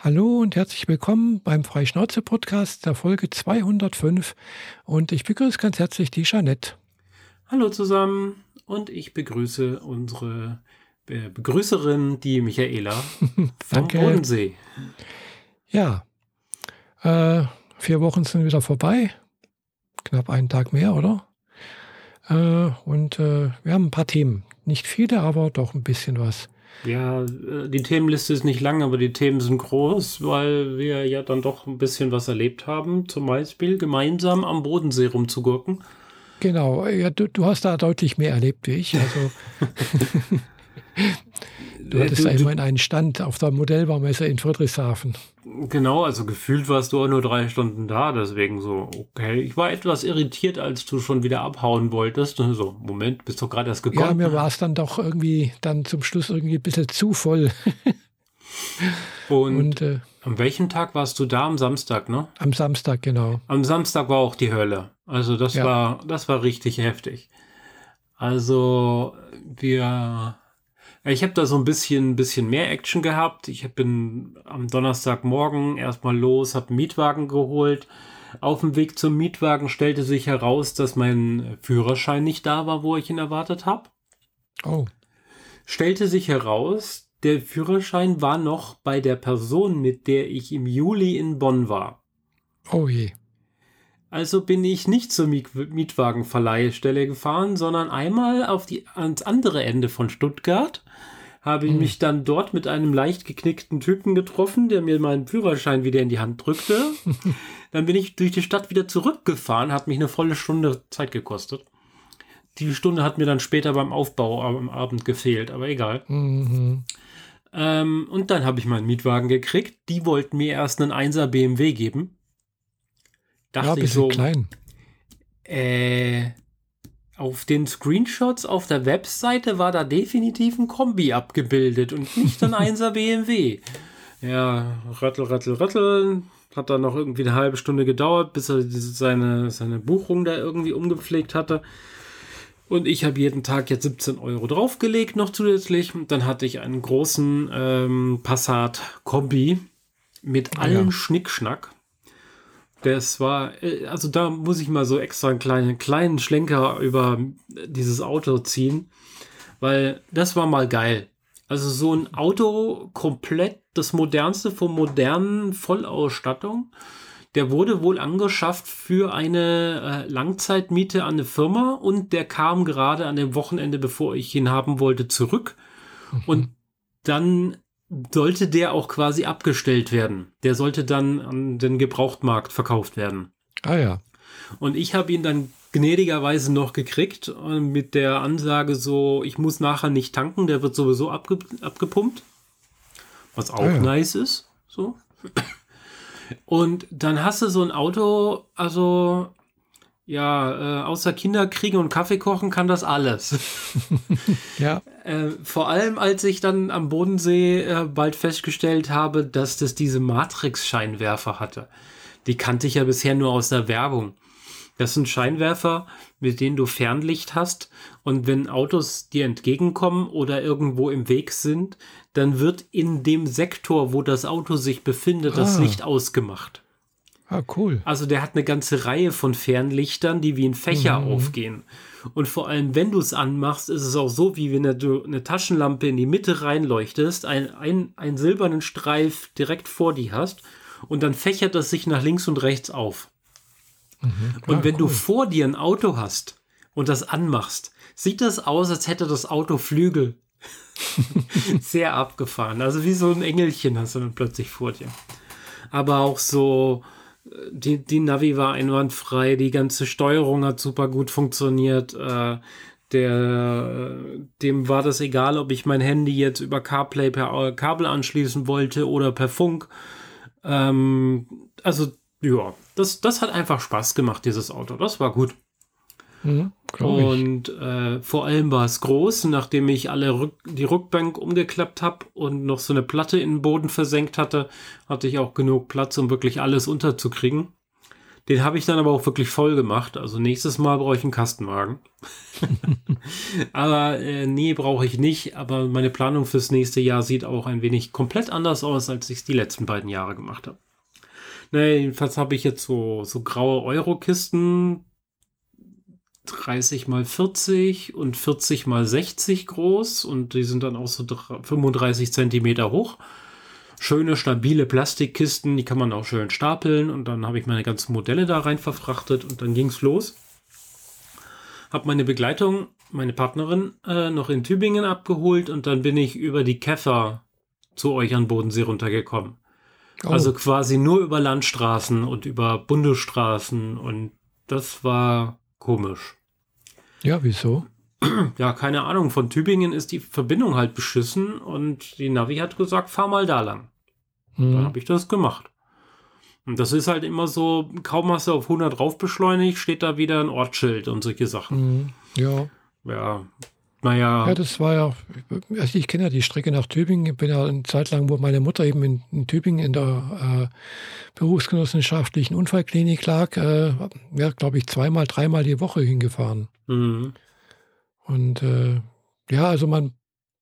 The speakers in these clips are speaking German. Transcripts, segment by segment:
Hallo und herzlich willkommen beim Freischnauze-Podcast der Folge 205 und ich begrüße ganz herzlich die Jeanette. Hallo zusammen und ich begrüße unsere Begrüßerin, die Michaela vom Danke. Bodensee. Ja, äh, vier Wochen sind wieder vorbei, knapp einen Tag mehr, oder? Äh, und äh, wir haben ein paar Themen, nicht viele, aber doch ein bisschen was. Ja, äh, die Themenliste ist nicht lang, aber die Themen sind groß, weil wir ja dann doch ein bisschen was erlebt haben. Zum Beispiel gemeinsam am Bodensee rumzugurken. Genau, ja, du, du hast da deutlich mehr erlebt wie ich. Also du hattest du, ja immerhin einen Stand auf der Modellbaumesse in Friedrichshafen. Genau, also gefühlt warst du auch nur drei Stunden da, deswegen so, okay. Ich war etwas irritiert, als du schon wieder abhauen wolltest. So, Moment, bist doch gerade erst gekommen. Ja, mir war es dann doch irgendwie dann zum Schluss irgendwie ein bisschen zu voll. Und, Und äh, an welchem Tag warst du da? Am Samstag, ne? am Samstag, genau. Am Samstag war auch die Hölle. Also das Ja. war, das war richtig heftig. Also wir, ich habe da so ein bisschen, bisschen mehr Action gehabt. Ich bin am Donnerstagmorgen erstmal los, habe einen Mietwagen geholt. Auf dem Weg zum Mietwagen stellte sich heraus, dass mein Führerschein nicht da war, wo ich ihn erwartet habe. Oh, Stellte sich heraus, der Führerschein war noch bei der Person, mit der ich im Juli in Bonn war. oh je. Also bin ich nicht zur Miet- Mietwagenverleihstelle gefahren, sondern einmal auf die, ans andere Ende von Stuttgart. Habe ich Hm. mich dann dort mit einem leicht geknickten Typen getroffen, der mir meinen Führerschein wieder in die Hand drückte. dann bin ich durch die Stadt wieder zurückgefahren, hat mich eine volle Stunde Zeit gekostet. Die Stunde hat mir dann später beim Aufbau am Abend gefehlt, aber egal. Mhm. Ähm, und dann habe ich meinen Mietwagen gekriegt. Die wollten mir erst einen 1er BMW geben. Ja, Dachte ein ich so, klein. äh, auf den Screenshots auf der Webseite war da definitiv ein Kombi abgebildet und nicht ein 1er BMW. Ja, röttel, röttel, röttel. Hat dann noch irgendwie eine halbe Stunde gedauert, bis er seine, seine Buchung da irgendwie umgepflegt hatte. Und ich habe jeden Tag jetzt 17 Euro draufgelegt noch zusätzlich. Und dann hatte ich einen großen ähm, Passat Kombi mit Ah, allen ja. Schnickschnack. Das war, äh, also da muss ich mal so extra einen kleinen, kleinen Schlenker über dieses Auto ziehen, weil das war mal geil. Also so ein Auto komplett das modernste vom modernen Vollausstattung. Der wurde wohl angeschafft für eine äh, Langzeitmiete an eine Firma und der kam gerade an dem Wochenende, bevor ich ihn haben wollte, zurück. Und dann sollte der auch quasi abgestellt werden. Der sollte dann an den Gebrauchtmarkt verkauft werden. Ah ja. Und ich habe ihn dann gnädigerweise noch gekriegt äh, mit der Ansage so, ich muss nachher nicht tanken, der wird sowieso abge abgepumpt. Was auch Ah ja. nice ist. So. Und dann hast du so ein Auto, also ja, äh, außer Kinder kriegen und Kaffee kochen kann das alles. Ja, Äh, vor allem, als ich dann am Bodensee äh, bald festgestellt habe, dass das diese Matrix-Scheinwerfer hatte. Die kannte ich ja bisher nur aus der Werbung. Das sind Scheinwerfer, mit denen du Fernlicht hast und wenn Autos dir entgegenkommen oder irgendwo im Weg sind, dann wird in dem Sektor, wo das Auto sich befindet, das Ah. Licht ausgemacht. Ah, cool. Also der hat eine ganze Reihe von Fernlichtern, die wie in Fächer aufgehen. Und vor allem, wenn du es anmachst, ist es auch so, wie wenn du eine Taschenlampe in die Mitte reinleuchtest, ein, ein, einen silbernen Streif direkt vor dir hast und dann fächert das sich nach links und rechts auf. Und Ah, wenn du cool. vor dir ein Auto hast und das anmachst, sieht das aus, als hätte das Auto Flügel. Sehr abgefahren. Also wie so ein Engelchen hast du dann plötzlich vor dir. Aber auch so, die, die Navi war einwandfrei, die ganze Steuerung hat super gut funktioniert. Äh, der, dem war das egal, ob ich mein Handy jetzt über CarPlay per Kabel anschließen wollte oder per Funk. Ähm, also, ja, das, das hat einfach Spaß gemacht, dieses Auto. Das war gut. Mhm. Und äh, vor allem war es groß, nachdem ich alle Rück die Rückbank umgeklappt habe und noch so eine Platte in den Boden versenkt hatte, hatte ich auch genug Platz, um wirklich alles unterzukriegen. Den habe ich dann aber auch wirklich voll gemacht. Also nächstes Mal brauche ich einen Kastenwagen. aber äh, nee, brauche ich nicht. Aber meine Planung fürs nächste Jahr sieht auch ein wenig komplett anders aus, als ich es die letzten beiden Jahre gemacht habe. Naja, jedenfalls habe ich jetzt so, so graue Euro-Kisten, 30 mal 40 und 40 mal 60 groß und die sind dann auch so 35 Zentimeter hoch. Schöne, stabile Plastikkisten, die kann man auch schön stapeln und dann habe ich meine ganzen Modelle da rein verfrachtet und dann ging es los. Habe meine Begleitung, meine Partnerin, äh, noch in Tübingen abgeholt und dann bin ich über die Käfer zu euch an Bodensee runtergekommen. Oh. Also quasi nur über Landstraßen und über Bundesstraßen und das war komisch. Ja, wieso? Ja, keine Ahnung. Von Tübingen ist die Verbindung halt beschissen und die Navi hat gesagt, fahr mal da lang. Mhm. Dann habe ich das gemacht. Und das ist halt immer so, kaum hast du auf 100 drauf beschleunigt, steht da wieder ein Ortsschild und solche Sachen. Mhm. Ja. Ja, naja. Ja, das war ja, also ich kenne ja die Strecke nach Tübingen. Ich bin ja eine Zeit lang, wo meine Mutter eben in, in Tübingen in der äh, berufsgenossenschaftlichen Unfallklinik lag, äh, ja, glaube ich, zweimal, dreimal die Woche hingefahren. Mhm. Und äh, ja, also man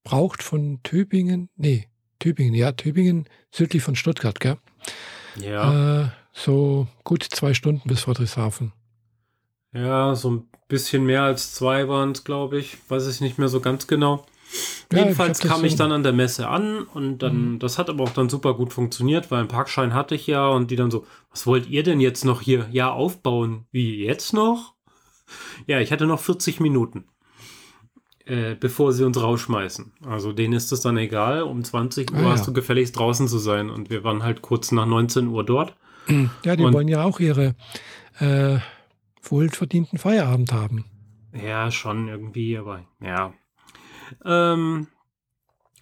braucht von Tübingen, nee, Tübingen, ja, Tübingen südlich von Stuttgart, gell? Ja. Äh, so gut zwei Stunden bis Friedrichshafen. Ja, so ein bisschen mehr als zwei waren es, glaube ich. Weiß ich nicht mehr so ganz genau. Ja, Jedenfalls ich kam ich dann an der Messe an und dann, mhm. das hat aber auch dann super gut funktioniert, weil einen Parkschein hatte ich ja und die dann so, was wollt ihr denn jetzt noch hier? Ja, aufbauen. Wie, jetzt noch? Ja, ich hatte noch 40 Minuten, äh, bevor sie uns rausschmeißen. Also denen ist es dann egal, um 20 Uhr ah, hast ja. du gefälligst draußen zu sein und wir waren halt kurz nach 19 Uhr dort. Ja, die und, wollen ja auch ihre äh, wohlverdienten Feierabend haben. Ja, schon irgendwie, aber ja. Ähm,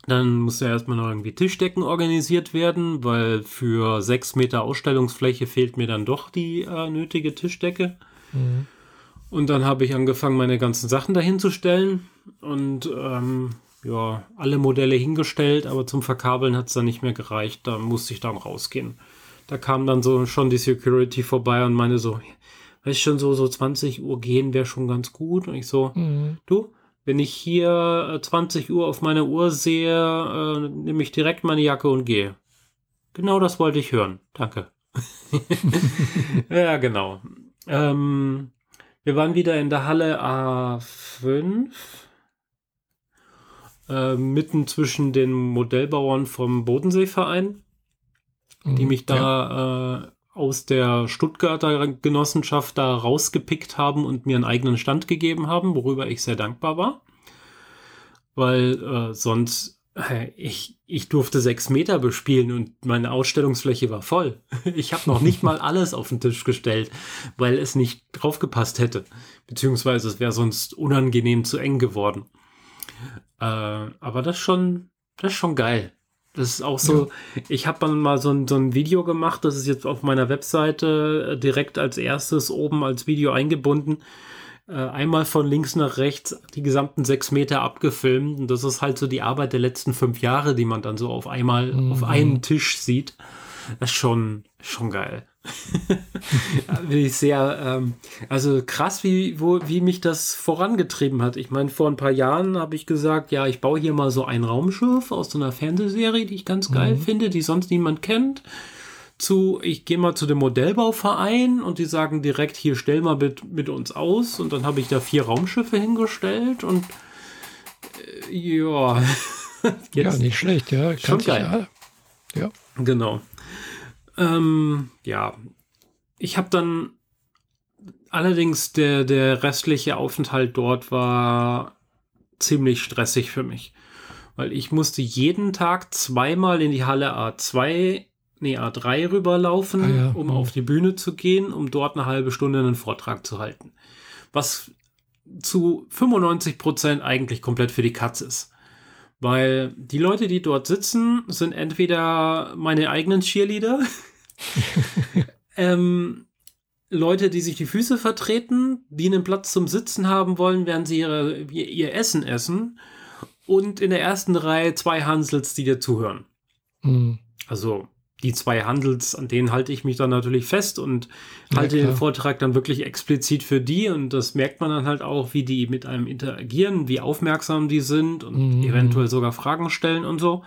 dann muss ja erstmal noch irgendwie Tischdecken organisiert werden, weil für sechs Meter Ausstellungsfläche fehlt mir dann doch die äh, nötige Tischdecke. Mhm. Und dann habe ich angefangen, meine ganzen Sachen dahin zu stellen und ähm, ja, alle Modelle hingestellt, aber zum Verkabeln hat es dann nicht mehr gereicht. Da musste ich dann rausgehen. Da kam dann so schon die Security vorbei und meine so, weißt schon so, so 20 Uhr gehen wäre schon ganz gut. Und ich so, mhm. du, wenn ich hier 20 äh, Uhr auf meiner Uhr sehe, äh, nehme ich direkt meine Jacke und gehe. Genau das wollte ich hören. Danke. ja, genau. Ähm, wir waren wieder in der Halle A5. Äh, mitten zwischen den Modellbauern vom Bodenseeverein, die mhm, mich da ja. äh, aus der Stuttgarter Genossenschaft da rausgepickt haben und mir einen eigenen Stand gegeben haben, worüber ich sehr dankbar war. Weil äh, sonst, äh, ich, ich durfte sechs Meter bespielen und meine Ausstellungsfläche war voll. Ich habe noch nicht mal alles auf den Tisch gestellt, weil es nicht draufgepasst hätte. Beziehungsweise es wäre sonst unangenehm zu eng geworden. Äh, aber das schon, das ist schon geil. Das ist auch so, ja. ich habe dann mal so ein, so ein Video gemacht, das ist jetzt auf meiner Webseite äh, direkt als erstes oben als Video eingebunden. Äh, einmal von links nach rechts die gesamten sechs Meter abgefilmt. Und das ist halt so die Arbeit der letzten fünf Jahre, die man dann so auf einmal mhm. auf einen Tisch sieht. Das ist schon, schon geil. Bin ich sehr, ähm, also krass, wie, wo, wie mich das vorangetrieben hat. Ich meine, vor ein paar Jahren habe ich gesagt, ja, ich baue hier mal so ein Raumschiff aus so einer Fernsehserie, die ich ganz geil mhm. finde, die sonst niemand kennt. Zu, ich gehe mal zu dem Modellbauverein und die sagen direkt, hier stell mal mit, mit uns aus. Und dann habe ich da vier Raumschiffe hingestellt und äh, ja. ja, nicht schlecht, ja. Schon geil. Ja. ja. Genau. Ähm, ja, ich habe dann allerdings der, der restliche Aufenthalt dort war ziemlich stressig für mich, weil ich musste jeden Tag zweimal in die Halle A2, nee, A3 rüberlaufen, ah, ja. um auf die Bühne zu gehen, um dort eine halbe Stunde einen Vortrag zu halten. Was zu 95 Prozent eigentlich komplett für die Katz ist. Weil die Leute, die dort sitzen, sind entweder meine eigenen Cheerleader, ähm, Leute, die sich die Füße vertreten, die einen Platz zum Sitzen haben wollen, während sie ihre, ihr Essen essen. Und in der ersten Reihe zwei Hansels, die dir zuhören. Mhm. Also die zwei Handels, an denen halte ich mich dann natürlich fest und halte klar. den Vortrag dann wirklich explizit für die und das merkt man dann halt auch, wie die mit einem interagieren, wie aufmerksam die sind und Mhm. eventuell sogar Fragen stellen und so.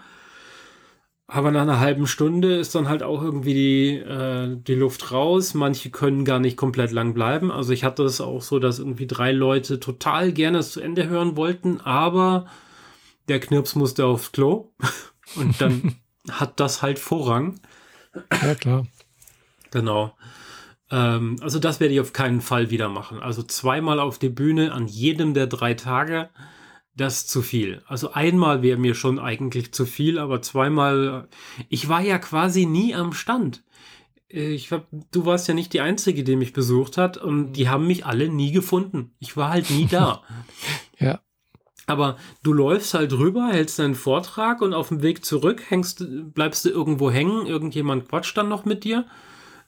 Aber nach einer halben Stunde ist dann halt auch irgendwie die, äh, die Luft raus. Manche können gar nicht komplett lang bleiben. Also ich hatte es auch so, dass irgendwie drei Leute total gerne es zu Ende hören wollten, aber der Knirps musste aufs Klo. Und dann hat das halt Vorrang. Ja, klar. Genau. Ähm, also das werde ich auf keinen Fall wieder machen. Also zweimal auf die Bühne an jedem der drei Tage, das ist zu viel. Also einmal wäre mir schon eigentlich zu viel, aber zweimal, ich war ja quasi nie am Stand. Ich hab, du warst ja nicht die Einzige, die mich besucht hat und die haben mich alle nie gefunden. Ich war halt nie da. Ja. Aber du läufst halt rüber, hältst deinen Vortrag und auf dem Weg zurück hängst, bleibst du irgendwo hängen, irgendjemand quatscht dann noch mit dir.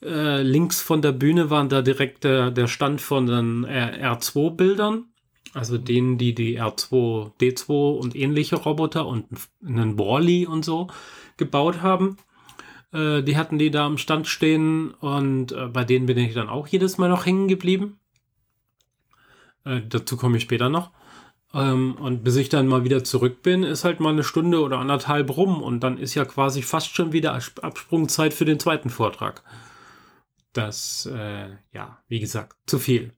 Äh, links von der Bühne waren da direkt der, der Stand von den R2-Bildern, also denen, die die R2, D2 und ähnliche Roboter und einen Wally und so gebaut haben. Äh, die hatten die da am Stand stehen und äh, bei denen bin ich dann auch jedes Mal noch hängen geblieben. Äh, dazu komme ich später noch. Ähm, und bis ich dann mal wieder zurück bin, ist halt mal eine Stunde oder anderthalb rum und dann ist ja quasi fast schon wieder Abs- Absprungzeit für den zweiten Vortrag. Das, äh, ja, wie gesagt, zu viel.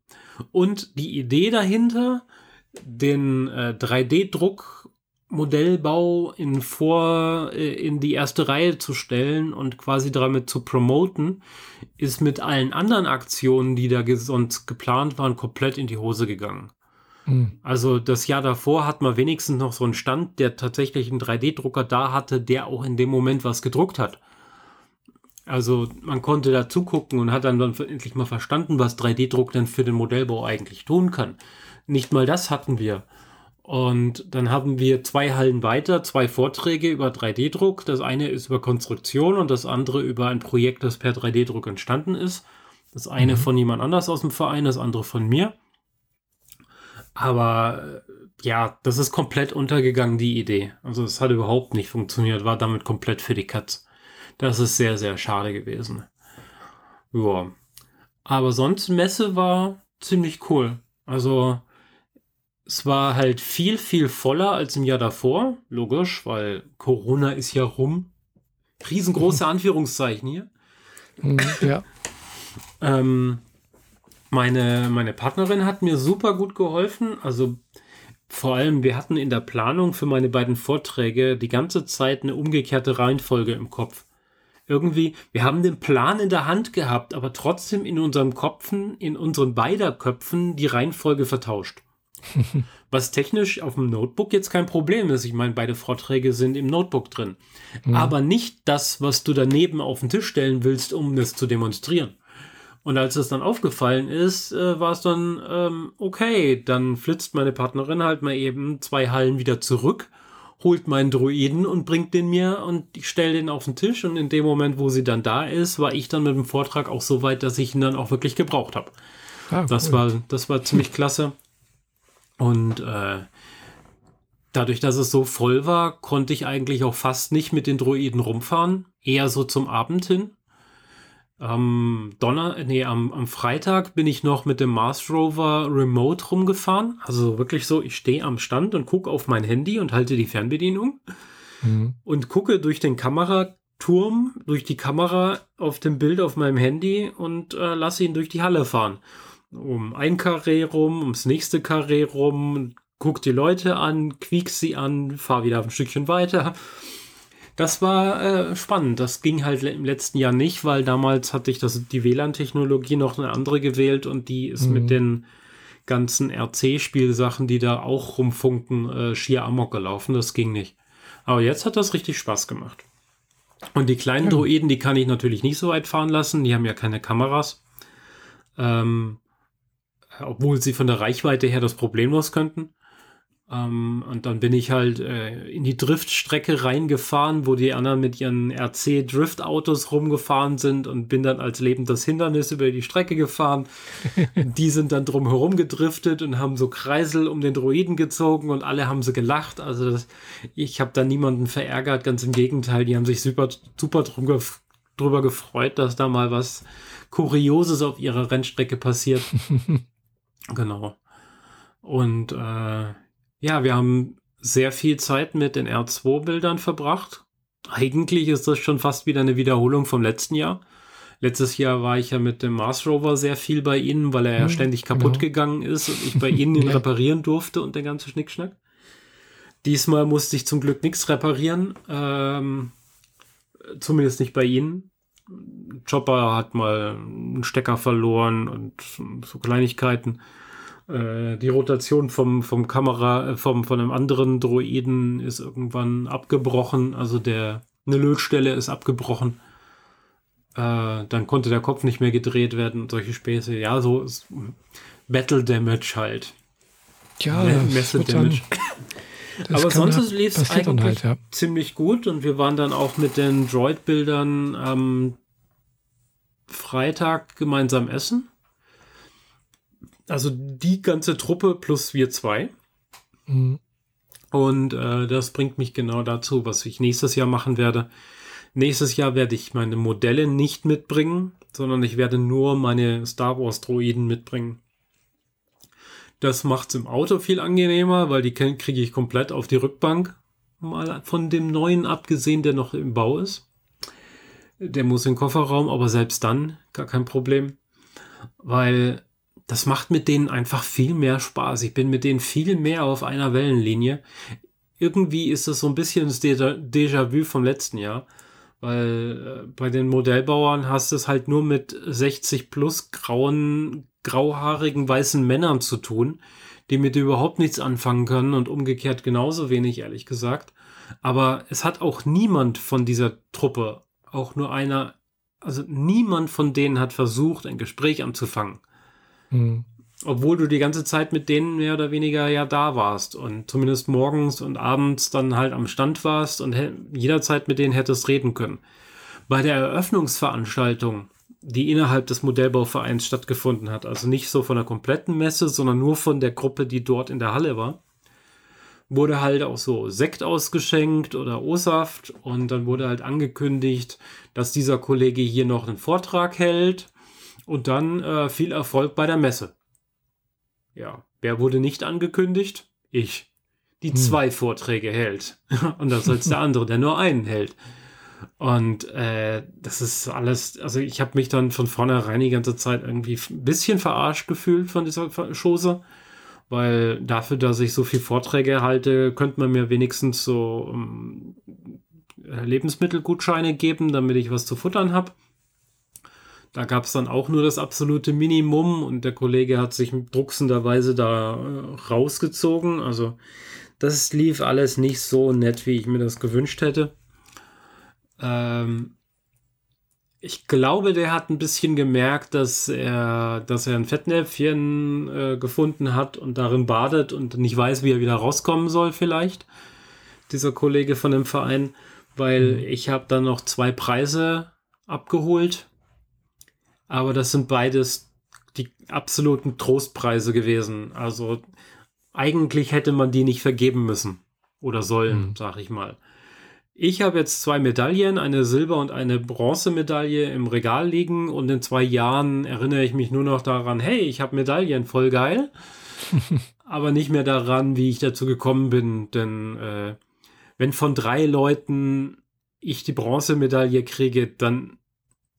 Und die Idee dahinter, den äh, 3D-Druck-Modellbau in vor äh, in die erste Reihe zu stellen und quasi damit zu promoten, ist mit allen anderen Aktionen, die da sonst geplant waren, komplett in die Hose gegangen. Hm. Also das Jahr davor hat man wenigstens noch so einen Stand, der tatsächlich einen 3D-Drucker da hatte, der auch in dem Moment was gedruckt hat. Also man konnte da zugucken und hat dann, dann endlich mal verstanden, was 3D-Druck denn für den Modellbau eigentlich tun kann. Nicht mal das hatten wir. Und dann haben wir zwei Hallen weiter, zwei Vorträge über 3D-Druck. Das eine ist über Konstruktion und das andere über ein Projekt, das per 3D-Druck entstanden ist. Das eine Mhm. von jemand anders aus dem Verein, das andere von mir. Aber äh, ja, das ist komplett untergegangen, die Idee. Also es hat überhaupt nicht funktioniert, war damit komplett für die Katz. Das ist sehr, sehr schade gewesen. Ja. Aber sonst, Messe war ziemlich cool. Also es war halt viel, viel voller als im Jahr davor. Logisch, weil Corona ist ja rum. Riesengroße Anführungszeichen hier. Hm, Ja. Ähm, meine, meine Partnerin hat mir super gut geholfen. Also vor allem, wir hatten in der Planung für meine beiden Vorträge die ganze Zeit eine umgekehrte Reihenfolge im Kopf. Irgendwie, wir haben den Plan in der Hand gehabt, aber trotzdem in unserem Kopfen, in unseren beider Köpfen die Reihenfolge vertauscht. Was technisch auf dem Notebook jetzt kein Problem ist. Ich meine, beide Vorträge sind im Notebook drin. Aber nicht das, was du daneben auf den Tisch stellen willst, um das zu demonstrieren. Und als es dann aufgefallen ist, äh, war es dann, ähm, okay, dann flitzt meine Partnerin halt mal eben zwei Hallen wieder zurück, holt meinen Druiden und bringt den mir und ich stelle den auf den Tisch und in dem Moment, wo sie dann da ist, war ich dann mit dem Vortrag auch so weit, dass ich ihn dann auch wirklich gebraucht habe. Ah, Das cool. war, das war ziemlich klasse. Und äh, dadurch, dass es so voll war, konnte ich eigentlich auch fast nicht mit den Droiden rumfahren. Eher so zum Abend hin. Am Donner, nee, am, am Freitag bin ich noch mit dem Mars Rover Remote rumgefahren. Also wirklich so, ich stehe am Stand und gucke auf mein Handy und halte die Fernbedienung Hm. und gucke durch den Kameraturm, durch die Kamera auf dem Bild auf meinem Handy und äh, lasse ihn durch die Halle fahren. Um ein Karree rum, ums nächste Karree rum, guck die Leute an, quiek sie an, fahr wieder ein Stückchen weiter. Das war äh, spannend. Das ging halt im letzten Jahr nicht, weil damals hatte ich das, die WLAN-Technologie noch eine andere gewählt und die ist Mhm. mit den ganzen RC-Spielsachen, die da auch rumfunken, äh, schier amok gelaufen. Das ging nicht. Aber jetzt hat das richtig Spaß gemacht. Und die kleinen Ja. Droiden, die kann ich natürlich nicht so weit fahren lassen. Die haben ja keine Kameras. Ähm, obwohl sie von der Reichweite her das problemlos könnten. Ähm, und dann bin ich halt äh, in die Driftstrecke reingefahren, wo die anderen mit ihren RC-Drift-Autos rumgefahren sind und bin dann als lebendes Hindernis über die Strecke gefahren. die sind dann drumherum gedriftet und haben so Kreisel um den Droiden gezogen und alle haben sie gelacht. Also das, ich habe da niemanden verärgert, ganz im Gegenteil, die haben sich super, super drum, gef drüber gefreut, dass da mal was Kurioses auf ihrer Rennstrecke passiert. genau. Und äh, ja, wir haben sehr viel Zeit mit den R2-Bildern verbracht. Eigentlich ist das schon fast wieder eine Wiederholung vom letzten Jahr. Letztes Jahr war ich ja mit dem Mars Rover sehr viel bei Ihnen, weil er ja hm, ständig kaputt genau. gegangen ist und ich bei Ihnen ihn reparieren durfte und der ganze Schnickschnack. Diesmal musste ich zum Glück nichts reparieren. Ähm, zumindest nicht bei Ihnen. Chopper hat mal einen Stecker verloren und so Kleinigkeiten. Äh, die Rotation vom, vom Kamera, äh, vom, von einem anderen Droiden ist irgendwann abgebrochen. Also der, eine Lötstelle ist abgebrochen. Äh, dann konnte der Kopf nicht mehr gedreht werden und solche Späße. Ja, so Battle Damage halt. Ja, Messe Damage. Aber sonst lief es eigentlich halt, ja. ziemlich gut und wir waren dann auch mit den Droid-Bildern am Freitag gemeinsam essen. Also die ganze Truppe plus wir zwei. Mhm. Und äh, das bringt mich genau dazu, was ich nächstes Jahr machen werde. Nächstes Jahr werde ich meine Modelle nicht mitbringen, sondern ich werde nur meine Star Wars Droiden mitbringen. Das macht es im Auto viel angenehmer, weil die kriege ich komplett auf die Rückbank. Mal von dem neuen abgesehen, der noch im Bau ist. Der muss in den Kofferraum, aber selbst dann gar kein Problem. Weil das macht mit denen einfach viel mehr Spaß. Ich bin mit denen viel mehr auf einer Wellenlinie. Irgendwie ist das so ein bisschen das Déjà-vu vom letzten Jahr. Weil äh, bei den Modellbauern hast du es halt nur mit 60 plus grauen, grauhaarigen weißen Männern zu tun, die mit überhaupt nichts anfangen können und umgekehrt genauso wenig, ehrlich gesagt. Aber es hat auch niemand von dieser Truppe, auch nur einer, also niemand von denen hat versucht, ein Gespräch anzufangen. Mhm. Obwohl du die ganze Zeit mit denen mehr oder weniger ja da warst und zumindest morgens und abends dann halt am Stand warst und jederzeit mit denen hättest reden können. Bei der Eröffnungsveranstaltung, die innerhalb des Modellbauvereins stattgefunden hat, also nicht so von der kompletten Messe, sondern nur von der Gruppe, die dort in der Halle war, wurde halt auch so Sekt ausgeschenkt oder O-Saft und dann wurde halt angekündigt, dass dieser Kollege hier noch einen Vortrag hält und dann äh, viel Erfolg bei der Messe. Ja, wer wurde nicht angekündigt? Ich. Die hm. zwei Vorträge hält. Und das als der andere, der nur einen hält. Und äh, das ist alles, also ich habe mich dann von vornherein die ganze Zeit irgendwie ein bisschen verarscht gefühlt von dieser Chose, weil dafür, dass ich so viel Vorträge halte, könnte man mir wenigstens so ähm, Lebensmittelgutscheine geben, damit ich was zu futtern habe. Da gab es dann auch nur das absolute Minimum und der Kollege hat sich drucksenderweise da äh, rausgezogen. Also das lief alles nicht so nett, wie ich mir das gewünscht hätte. Ähm, ich glaube, der hat ein bisschen gemerkt, dass er, dass er ein Fettnäpfchen äh, gefunden hat und darin badet und nicht weiß, wie er wieder rauskommen soll, vielleicht. Dieser Kollege von dem Verein, weil mhm. ich habe dann noch zwei Preise abgeholt aber das sind beides die absoluten Trostpreise gewesen. Also eigentlich hätte man die nicht vergeben müssen oder sollen, mhm. sag ich mal. Ich habe jetzt zwei Medaillen, eine Silber- und eine Bronzemedaille im Regal liegen und in zwei Jahren erinnere ich mich nur noch daran, hey, ich habe Medaillen, voll geil. aber nicht mehr daran, wie ich dazu gekommen bin, denn äh, wenn von drei Leuten ich die Bronzemedaille kriege, dann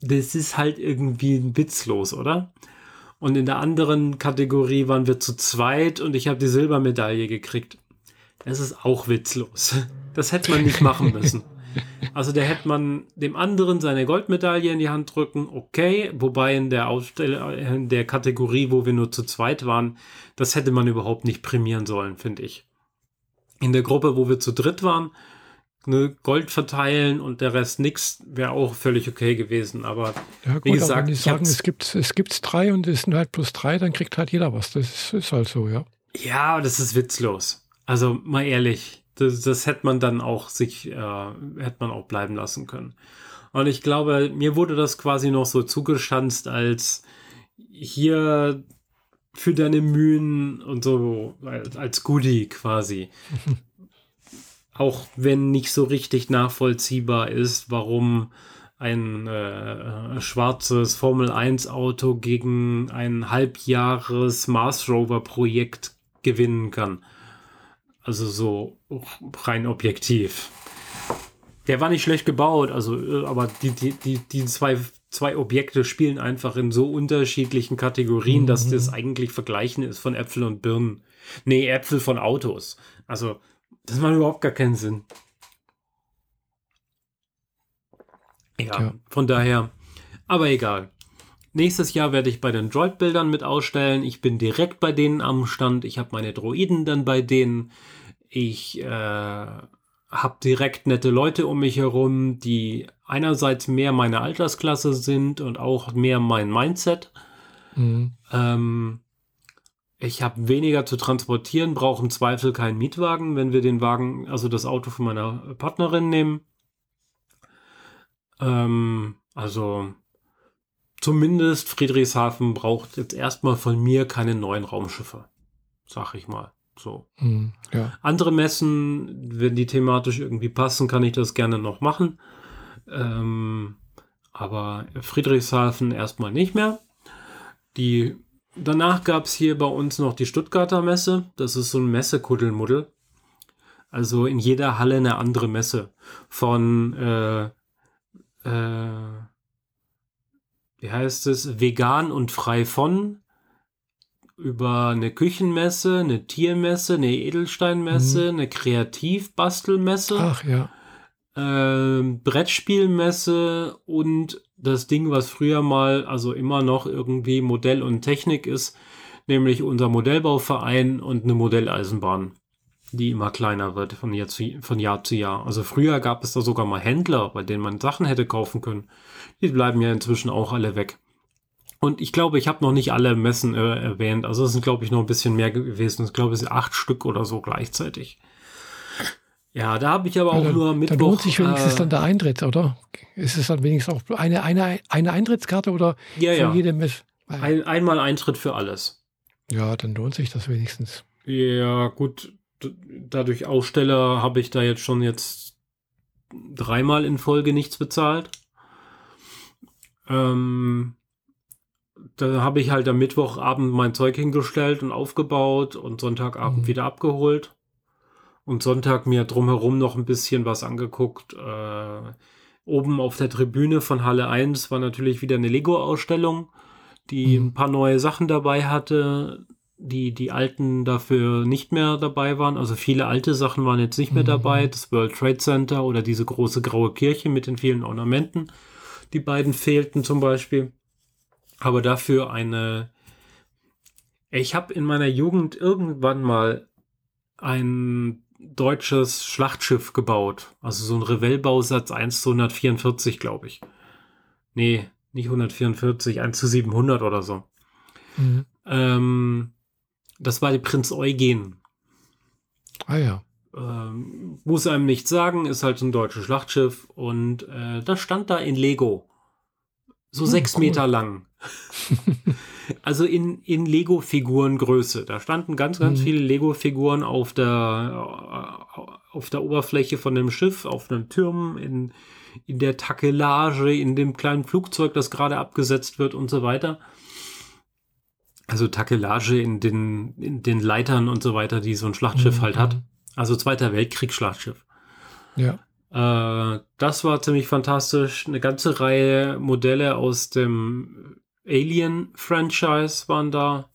das ist halt irgendwie witzlos, oder? Und in der anderen Kategorie waren wir zu zweit und ich habe die Silbermedaille gekriegt. Das ist auch witzlos. Das hätte man nicht machen müssen. Also da hätte man dem anderen seine Goldmedaille in die Hand drücken, okay, wobei in der Ausstelle, in der Kategorie, wo wir nur zu zweit waren, das hätte man überhaupt nicht prämieren sollen, finde ich. In der Gruppe, wo wir zu dritt waren, ne, Gold verteilen und der Rest nix, wäre auch völlig okay gewesen. Aber ja, gut, wie gesagt, aber wenn die sagen, es gibt es gibt's drei und es sind halt plus drei, dann kriegt halt jeder was. Das ist, halt so, ja. Ja, das ist witzlos. Also mal ehrlich, das, das hätte man dann auch sich, äh, hätte man auch bleiben lassen können. Und ich glaube, mir wurde das quasi noch so zugeschanzt als hier für deine Mühen und so als, als Goodie quasi. auch wenn nicht so richtig nachvollziehbar ist, warum ein äh, schwarzes Formel 1 Auto gegen ein halbjahres Mars Rover Projekt gewinnen kann. Also so rein objektiv. Der war nicht schlecht gebaut, also äh, aber die, die, die, die zwei, zwei Objekte spielen einfach in so unterschiedlichen Kategorien, mhm. dass das eigentlich vergleichen ist von Äpfel und Birnen. Nee, Äpfel von Autos. Also, das macht überhaupt gar keinen Sinn. Ja, ja. von daher, aber egal. Nächstes Jahr werde ich bei den Droid-Bildern mit ausstellen. Ich bin direkt bei denen am Stand. Ich habe meine Droiden dann bei denen. Ich äh, habe direkt nette Leute um mich herum, die einerseits mehr meine Altersklasse sind und auch mehr mein Mindset. Mhm. Ähm, ich habe weniger zu transportieren, brauche im Zweifel keinen Mietwagen, wenn wir den Wagen, also das Auto von meiner Partnerin nehmen. Ähm, also zumindest Friedrichshafen braucht jetzt erstmal von mir keine neuen Raumschiffe, sag ich mal. So. Mm, ja. Andere Messen, wenn die thematisch irgendwie passen, kann ich das gerne noch machen. Ähm, aber Friedrichshafen erstmal nicht mehr. Die, danach gab es hier bei uns noch die Stuttgarter Messe. Das ist so ein Messekuddelmuddel. Also in jeder Halle eine andere Messe. Von äh, äh, wie heißt es, vegan und frei von, über eine Küchenmesse, eine Tiermesse, eine Edelsteinmesse, mhm. eine Kreativbastelmesse. Ach ja. Äh, Brettspielmesse und das Ding, was früher mal, also immer noch irgendwie Modell und Technik ist, nämlich unser Modellbauverein und eine Modelleisenbahn die immer kleiner wird von Jahr, zu, von Jahr zu Jahr. Also früher gab es da sogar mal Händler, bei denen man Sachen hätte kaufen können. Die bleiben ja inzwischen auch alle weg. Und ich glaube, ich habe noch nicht alle Messen äh, erwähnt. Also es sind, glaube ich, noch ein bisschen mehr gewesen. Ich glaube, es sind acht Stück oder so gleichzeitig. Ja, da habe ich aber auch ja, nur Mittwoch. Da lohnt sich wenigstens äh, dann der Eintritt, oder? Ist es dann wenigstens auch eine, eine, eine Eintrittskarte oder ja, für ja. jede Messe? Ein, einmal Eintritt für alles. Ja, dann lohnt sich das wenigstens. Ja, gut dadurch Aussteller habe ich da jetzt schon jetzt dreimal in Folge nichts bezahlt. Ähm, da habe ich halt am Mittwochabend mein Zeug hingestellt und aufgebaut und Sonntagabend mhm. wieder abgeholt. Und Sonntag mir drumherum noch ein bisschen was angeguckt. Äh, oben auf der Tribüne von Halle 1 war natürlich wieder eine Lego-Ausstellung, die mhm. ein paar neue Sachen dabei hatte die, die alten dafür nicht mehr dabei waren. Also viele alte Sachen waren jetzt nicht mehr mhm. dabei. Das World Trade Center oder diese große graue Kirche mit den vielen Ornamenten. Die beiden fehlten zum Beispiel. Aber dafür eine. Ich habe in meiner Jugend irgendwann mal ein deutsches Schlachtschiff gebaut. Also so ein Revell-Bausatz 1 zu 144, glaube ich. Nee, nicht 144, 1 zu 700 oder so. Mhm. Ähm, das war die Prinz Eugen. Ah ja. Ähm, muss einem nichts sagen, ist halt ein deutsches Schlachtschiff und äh, das stand da in Lego. So hm, sechs cool. Meter lang. also in, in Lego-Figurengröße. Da standen ganz, ganz mhm. viele Lego-Figuren auf der, äh, auf der Oberfläche von dem Schiff, auf einem Türmen, in, in der Takelage, in dem kleinen Flugzeug, das gerade abgesetzt wird und so weiter also Takelage in den, in den Leitern und so weiter, die so ein Schlachtschiff mhm. halt hat. Also Zweiter Weltkriegsschlachtschiff. Ja. Äh, das war ziemlich fantastisch. Eine ganze Reihe Modelle aus dem Alien-Franchise waren da.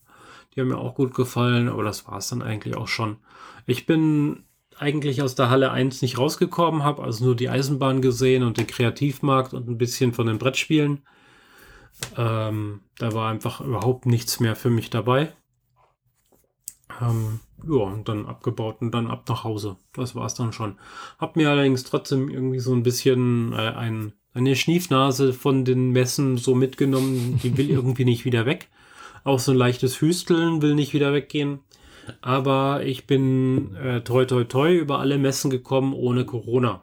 Die haben mir auch gut gefallen, aber das war es dann eigentlich auch schon. Ich bin eigentlich aus der Halle 1 nicht rausgekommen, habe also nur die Eisenbahn gesehen und den Kreativmarkt und ein bisschen von den Brettspielen. Ähm, da war einfach überhaupt nichts mehr für mich dabei. Ähm, ja, und dann abgebaut und dann ab nach Hause. Das war es dann schon. Hab mir allerdings trotzdem irgendwie so ein bisschen äh, ein, eine Schniefnase von den Messen so mitgenommen. Die will irgendwie nicht wieder weg. Auch so ein leichtes Hüsteln will nicht wieder weggehen. Aber ich bin äh, toi toi toi über alle Messen gekommen ohne Corona.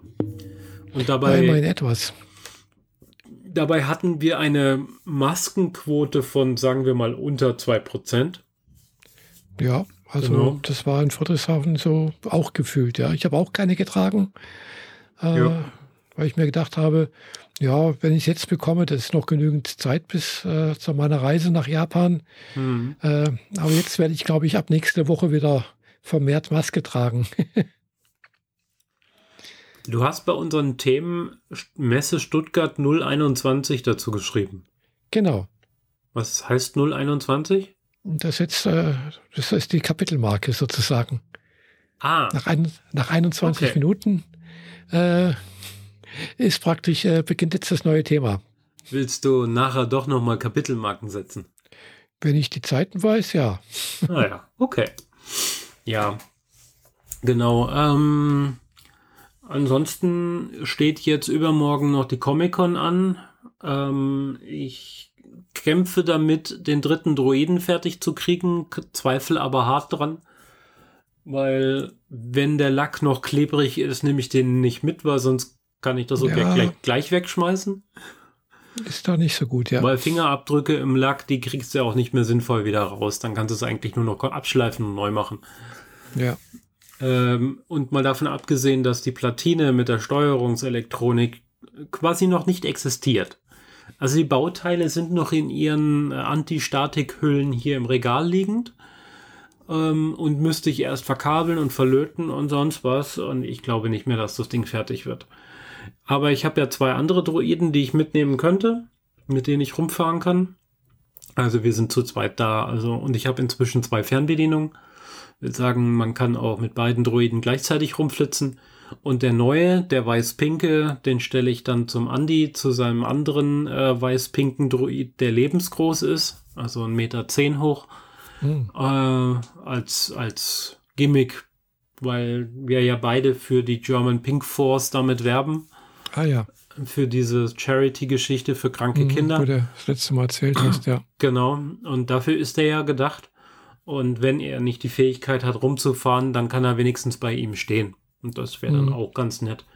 Und dabei. Immerhin etwas. Dabei hatten wir eine Maskenquote von, sagen wir mal, unter 2%. Ja, also genau. das war in Friedrichshafen so auch gefühlt, ja. Ich habe auch keine getragen. Äh, ja. weil ich mir gedacht habe, ja, wenn ich es jetzt bekomme, das ist noch genügend Zeit bis äh, zu meiner Reise nach Japan. Mhm. Äh, aber jetzt werde ich, glaube ich, ab nächste Woche wieder vermehrt Maske tragen. du hast bei unseren Themen Messe Stuttgart 021 dazu geschrieben. Genau. Was heißt 021? Das, jetzt, äh, das ist die Kapitelmarke sozusagen. Ah. Nach, ein, nach 21 okay. Minuten äh, ist praktisch, äh, beginnt jetzt das neue Thema. Willst du nachher doch nochmal Kapitelmarken setzen? Wenn ich die Zeiten weiß, ja. Ah ja, okay. Ja, genau. Ähm, ansonsten steht jetzt übermorgen noch die Comic-Con an. Ähm, ich kämpfe damit, den dritten Droiden fertig zu kriegen, zweifle aber hart dran. Weil, wenn der Lack noch klebrig ist, nehme ich den nicht mit, weil sonst kann ich das so ja. gleich, gleich wegschmeißen. Ist doch nicht so gut, ja. Weil Fingerabdrücke im Lack, die kriegst du ja auch nicht mehr sinnvoll wieder raus. Dann kannst du es eigentlich nur noch abschleifen und neu machen. Ja. Ähm, und mal davon abgesehen, dass die Platine mit der Steuerungselektronik quasi noch nicht existiert. Also die Bauteile sind noch in ihren äh, Anti-Statik-Hüllen hier im Regal liegend ähm, und müsste ich erst verkabeln und verlöten und sonst was. Und ich glaube nicht mehr, dass das Ding fertig wird. Aber ich habe ja zwei andere Droiden, die ich mitnehmen könnte, mit denen ich rumfahren kann. Also wir sind zu zweit da. Also und ich habe inzwischen zwei Fernbedienungen. Ich will sagen, man kann auch mit beiden Droiden gleichzeitig rumflitzen. Und der neue, der weiß-pinke, den stelle ich dann zum Andi, zu seinem anderen äh, weiß-pinken Droid, der lebensgroß ist, also 1,10 Meter zehn hoch mhm. äh, als, als Gimmick, weil wir ja beide für die German Pink Force damit werben. Ah ja. Für diese Charity-Geschichte für kranke mhm, Kinder. Wo du das letzte Mal erzählt hast, ja. Genau. Und dafür ist er ja gedacht. Und wenn er nicht die Fähigkeit hat, rumzufahren, dann kann er wenigstens bei ihm stehen. Und das wäre dann mhm. auch ganz nett.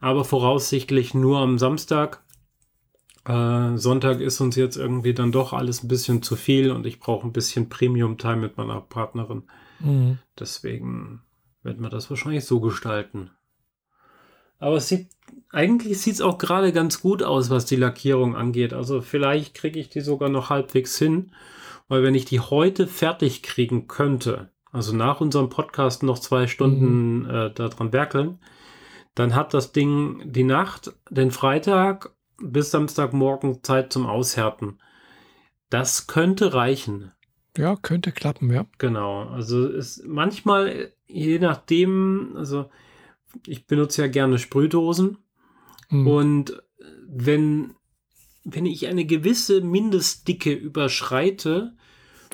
Aber voraussichtlich nur am Samstag. Äh, Sonntag ist uns jetzt irgendwie dann doch alles ein bisschen zu viel und ich brauche ein bisschen Premium-Time mit meiner Partnerin. Mhm. Deswegen werden wir das wahrscheinlich so gestalten. Aber es sieht, eigentlich sieht es auch gerade ganz gut aus, was die Lackierung angeht. Also vielleicht kriege ich die sogar noch halbwegs hin, weil wenn ich die heute fertig kriegen könnte, also nach unserem Podcast noch zwei Stunden mhm. äh, daran werkeln, dann hat das Ding die Nacht, den Freitag bis Samstagmorgen Zeit zum Aushärten. Das könnte reichen. Ja, könnte klappen, ja. Genau. Also ist manchmal, je nachdem, also ich benutze ja gerne Sprühdosen. Mhm. Und wenn, wenn ich eine gewisse Mindestdicke überschreite,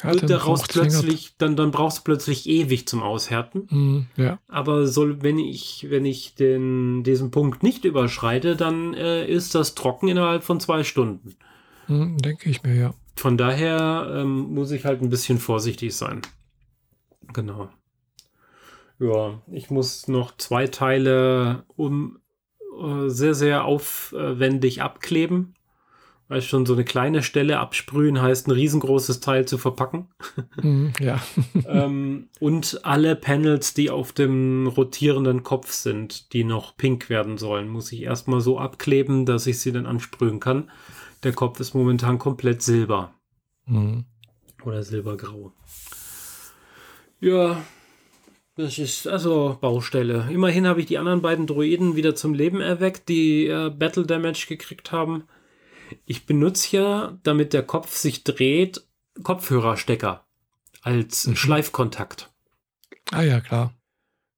ja, wird daraus plötzlich, dann, dann brauchst du plötzlich ewig zum Aushärten. Mhm, ja. Aber soll, wenn ich, wenn ich den, diesen Punkt nicht überschreite, dann äh, ist das trocken innerhalb von zwei Stunden. Mhm, denke ich mir, ja. Von daher ähm, muss ich halt ein bisschen vorsichtig sein. Genau. Ja, ich muss noch zwei Teile um äh, sehr, sehr aufwendig abkleben. Weil schon so eine kleine Stelle absprühen heißt, ein riesengroßes Teil zu verpacken. Mm, ja. ähm, und alle Panels, die auf dem rotierenden Kopf sind, die noch pink werden sollen, muss ich erstmal so abkleben, dass ich sie dann ansprühen kann. Der Kopf ist momentan komplett silber. Mm. Oder silbergrau. Ja, das ist also Baustelle. Immerhin habe ich die anderen beiden Droiden wieder zum Leben erweckt, die äh, Battle Damage gekriegt haben. Ich benutze ja, damit der Kopf sich dreht, Kopfhörerstecker als mhm. Schleifkontakt. Ah ja, klar.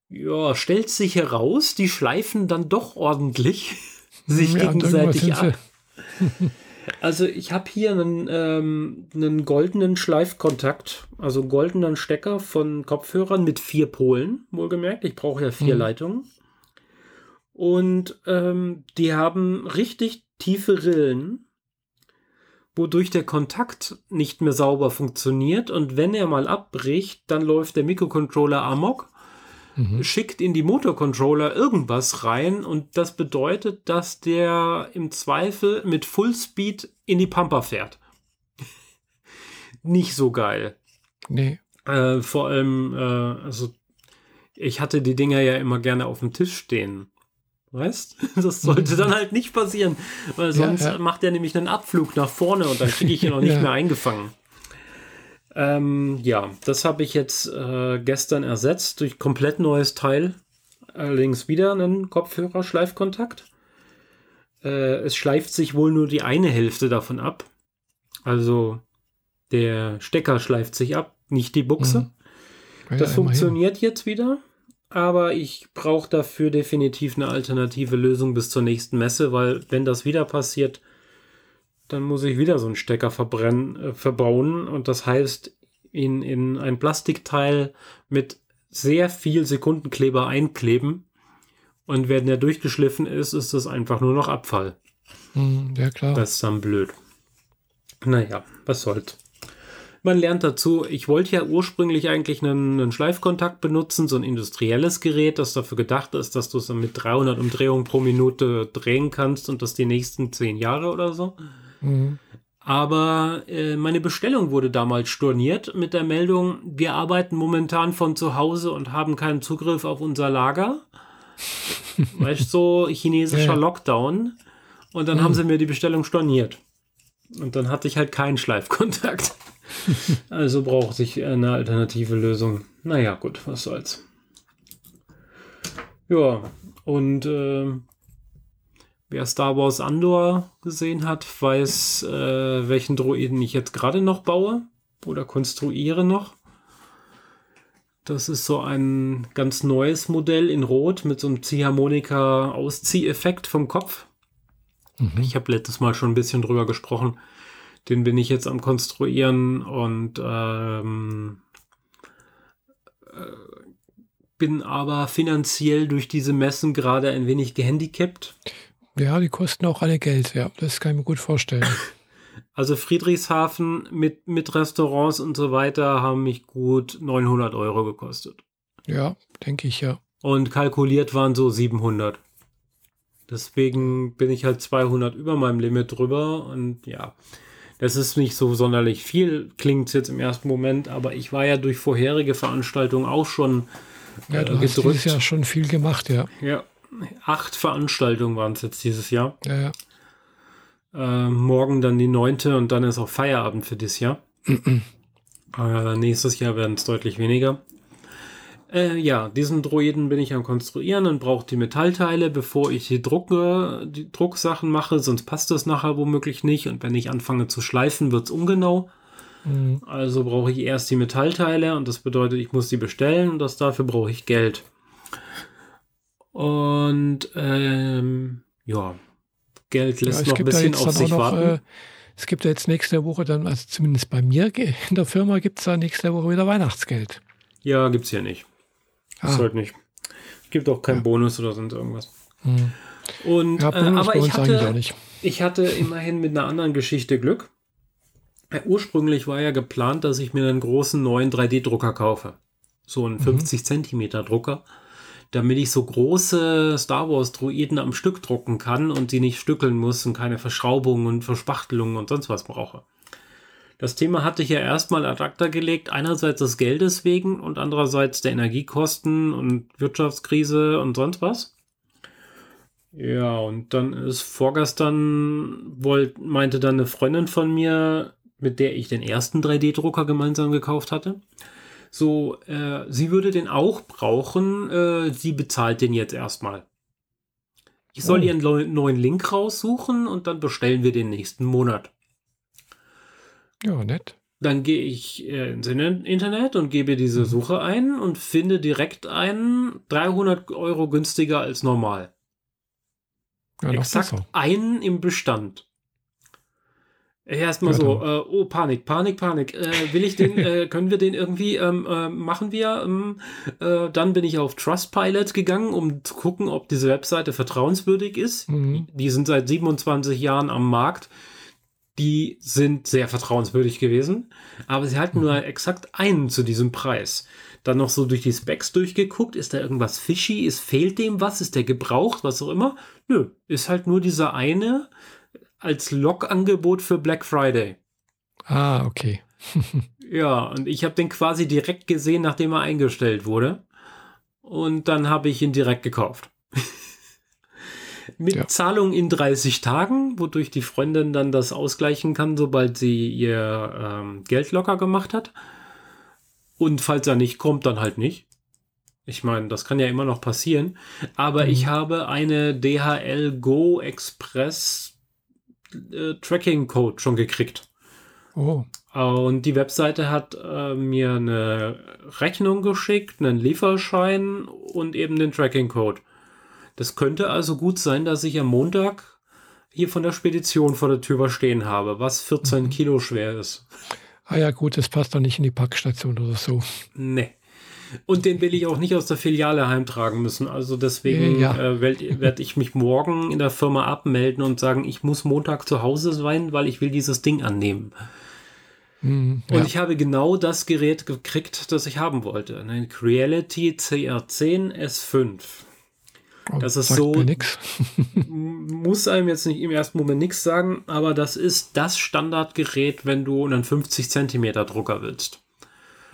Ja, stellt sich heraus, die schleifen dann doch ordentlich sich ja, gegenseitig ab. Also ich habe hier einen, ähm, einen goldenen Schleifkontakt, also einen goldenen Stecker von Kopfhörern mit vier Polen, wohlgemerkt. Ich brauche ja vier mhm. Leitungen. Und ähm, die haben richtig tiefe Rillen, wodurch der Kontakt nicht mehr sauber funktioniert. Und wenn er mal abbricht, dann läuft der Mikrocontroller amok, mhm. schickt in die Motorcontroller irgendwas rein. Und das bedeutet, dass der im Zweifel mit Fullspeed in die Pampa fährt. nicht so geil. Nee. Äh, vor allem, äh, also ich hatte die Dinger ja immer gerne auf dem Tisch stehen Weißt? Das sollte dann halt nicht passieren, weil sonst ja, ja. macht er nämlich einen Abflug nach vorne und dann kriege ich ihn auch nicht ja. mehr eingefangen. Ähm, ja, das habe ich jetzt äh, gestern ersetzt durch komplett neues Teil. Allerdings wieder einen Kopfhörer-Schleifkontakt. Äh, es schleift sich wohl nur die eine Hälfte davon ab. Also der Stecker schleift sich ab, nicht die Buchse. Mhm. Ja, das funktioniert jetzt wieder, aber ich brauche dafür definitiv eine alternative Lösung bis zur nächsten Messe, weil wenn das wieder passiert, dann muss ich wieder so einen Stecker verbrennen, äh, verbauen und das heißt in, in ein Plastikteil mit sehr viel Sekundenkleber einkleben und wenn der durchgeschliffen ist, ist das einfach nur noch Abfall. Mhm, ja, klar. Das ist dann blöd. Naja, was soll's. Man lernt dazu, ich wollte ja ursprünglich eigentlich einen, einen, Schleifkontakt benutzen, so ein industrielles Gerät, das dafür gedacht ist, dass du es mit 300 Umdrehungen pro Minute drehen kannst und das die nächsten zehn Jahre oder so. Mhm. Aber äh, meine Bestellung wurde damals storniert mit der Meldung, wir arbeiten momentan von zu Hause und haben keinen Zugriff auf unser Lager. weißt du, so chinesischer ja. Lockdown. Und dann mhm. haben sie mir die Bestellung storniert. Und dann hatte ich halt keinen Schleifkontakt. also brauchte ich eine alternative Lösung. Naja, gut, was soll's. Ja, und äh, wer Star Wars Andor gesehen hat, weiß, äh, welchen Droiden ich jetzt gerade noch baue oder konstruiere noch. Das ist so ein ganz neues Modell in Rot mit so einem Ziehharmonika-Auszieheffekt vom Kopf. Mhm. Ich habe letztes Mal schon ein bisschen drüber gesprochen. Den bin ich jetzt am Konstruieren und ähm, äh, bin aber finanziell durch diese Messen gerade ein wenig gehandicapt. Ja, die kosten auch alle Geld, ja. Das kann ich mir gut vorstellen. Also Friedrichshafen mit, mit Restaurants und so weiter haben mich gut 900 Euro gekostet. Ja, denke ich ja. Und kalkuliert waren so 700. Deswegen bin ich halt 200 über meinem Limit drüber und ja, das ist nicht so sonderlich viel, klingt es jetzt im ersten Moment, aber ich war ja durch vorherige Veranstaltungen auch schon ja, du äh, hast gedrückt. dieses Jahr schon viel gemacht, ja. Ja, acht Veranstaltungen waren es jetzt dieses Jahr. Ja, ja. Äh, morgen dann die neunte und dann ist auch Feierabend für dieses Jahr. äh, nächstes Jahr werden es deutlich weniger. Äh, ja, diesen Droiden bin ich am Konstruieren und brauche die Metallteile, bevor ich die, Drucke, die Drucksachen mache, sonst passt das nachher womöglich nicht. Und wenn ich anfange zu schleifen, wird es ungenau. Mhm. Also brauche ich erst die Metallteile und das bedeutet, ich muss die bestellen und das dafür brauche ich Geld. Und ähm, ja, Geld lässt ja, noch ein bisschen auf sich noch, warten. Äh, es gibt ja jetzt nächste Woche dann, also zumindest bei mir in der Firma gibt es da nächste Woche wieder Weihnachtsgeld. Ja, gibt es hier nicht. Ah. Ist halt nicht. Es gibt auch keinen ja. Bonus oder sonst irgendwas. Hm. Und, ja, äh, aber ich hatte, ich hatte immerhin mit einer anderen Geschichte Glück. Äh, ursprünglich war ja geplant, dass ich mir einen großen neuen 3D-Drucker kaufe. So einen 50 mhm. Zentimeter Drucker damit ich so große Star Wars Droiden am Stück drucken kann und sie nicht stückeln muss und keine Verschraubungen und Verspachtelungen und sonst was brauche. Das Thema hatte ich ja erstmal ad acta gelegt, einerseits des Geldes wegen und andererseits der Energiekosten und Wirtschaftskrise und sonst was. Ja, und dann ist vorgestern, wollt, meinte dann eine Freundin von mir, mit der ich den ersten 3D-Drucker gemeinsam gekauft hatte, so, äh, sie würde den auch brauchen. Äh, sie bezahlt den jetzt erstmal. Ich soll oh. ihren neuen Link raussuchen und dann bestellen wir den nächsten Monat. Ja, nett. Dann gehe ich äh, ins Internet und gebe diese mhm. Suche ein und finde direkt einen 300 Euro günstiger als normal. Ja, Exakt einen im Bestand. Erstmal so, äh, oh, Panik, Panik, Panik. Äh, will ich den, äh, können wir den irgendwie, ähm, äh, machen wir? Ähm, äh, dann bin ich auf Trustpilot gegangen, um zu gucken, ob diese Webseite vertrauenswürdig ist. Mhm. Die sind seit 27 Jahren am Markt. Die sind sehr vertrauenswürdig gewesen, aber sie halten mhm. nur exakt einen zu diesem Preis. Dann noch so durch die Specs durchgeguckt, ist da irgendwas fishy, ist, fehlt dem was, ist der gebraucht, was auch immer? Nö, ist halt nur dieser eine als Log-Angebot für Black Friday. Ah, okay. ja, und ich habe den quasi direkt gesehen, nachdem er eingestellt wurde. Und dann habe ich ihn direkt gekauft. Mit Ja. Zahlung in 30 Tagen, wodurch die Freundin dann das ausgleichen kann, sobald sie ihr ähm, Geld locker gemacht hat. Und falls er nicht kommt, dann halt nicht. Ich meine, das kann ja immer noch passieren. Aber Mhm. ich habe eine DHL Go Express äh, Tracking Code schon gekriegt. Oh, Und die Webseite hat äh, mir eine Rechnung geschickt, einen Lieferschein und eben den Tracking-Code. Das könnte also gut sein, dass ich am Montag hier von der Spedition vor der Tür stehen habe, was 14 Mhm. Kilo schwer ist. ah ja gut, das passt doch nicht in die Packstation oder so. Nee. Und den will ich auch nicht aus der Filiale heimtragen müssen. Also deswegen Ja. äh, werde werd ich mich morgen in der Firma abmelden und sagen, ich muss Montag zu Hause sein, weil ich will dieses Ding annehmen. Hm, Und ja. ich habe genau das Gerät gekriegt, das ich haben wollte. Ein Creality CR10 S5. Oh, das ist so- Muss einem jetzt nicht im ersten Moment nichts sagen, aber das ist das Standardgerät, wenn du einen 50 Zentimeter Drucker willst.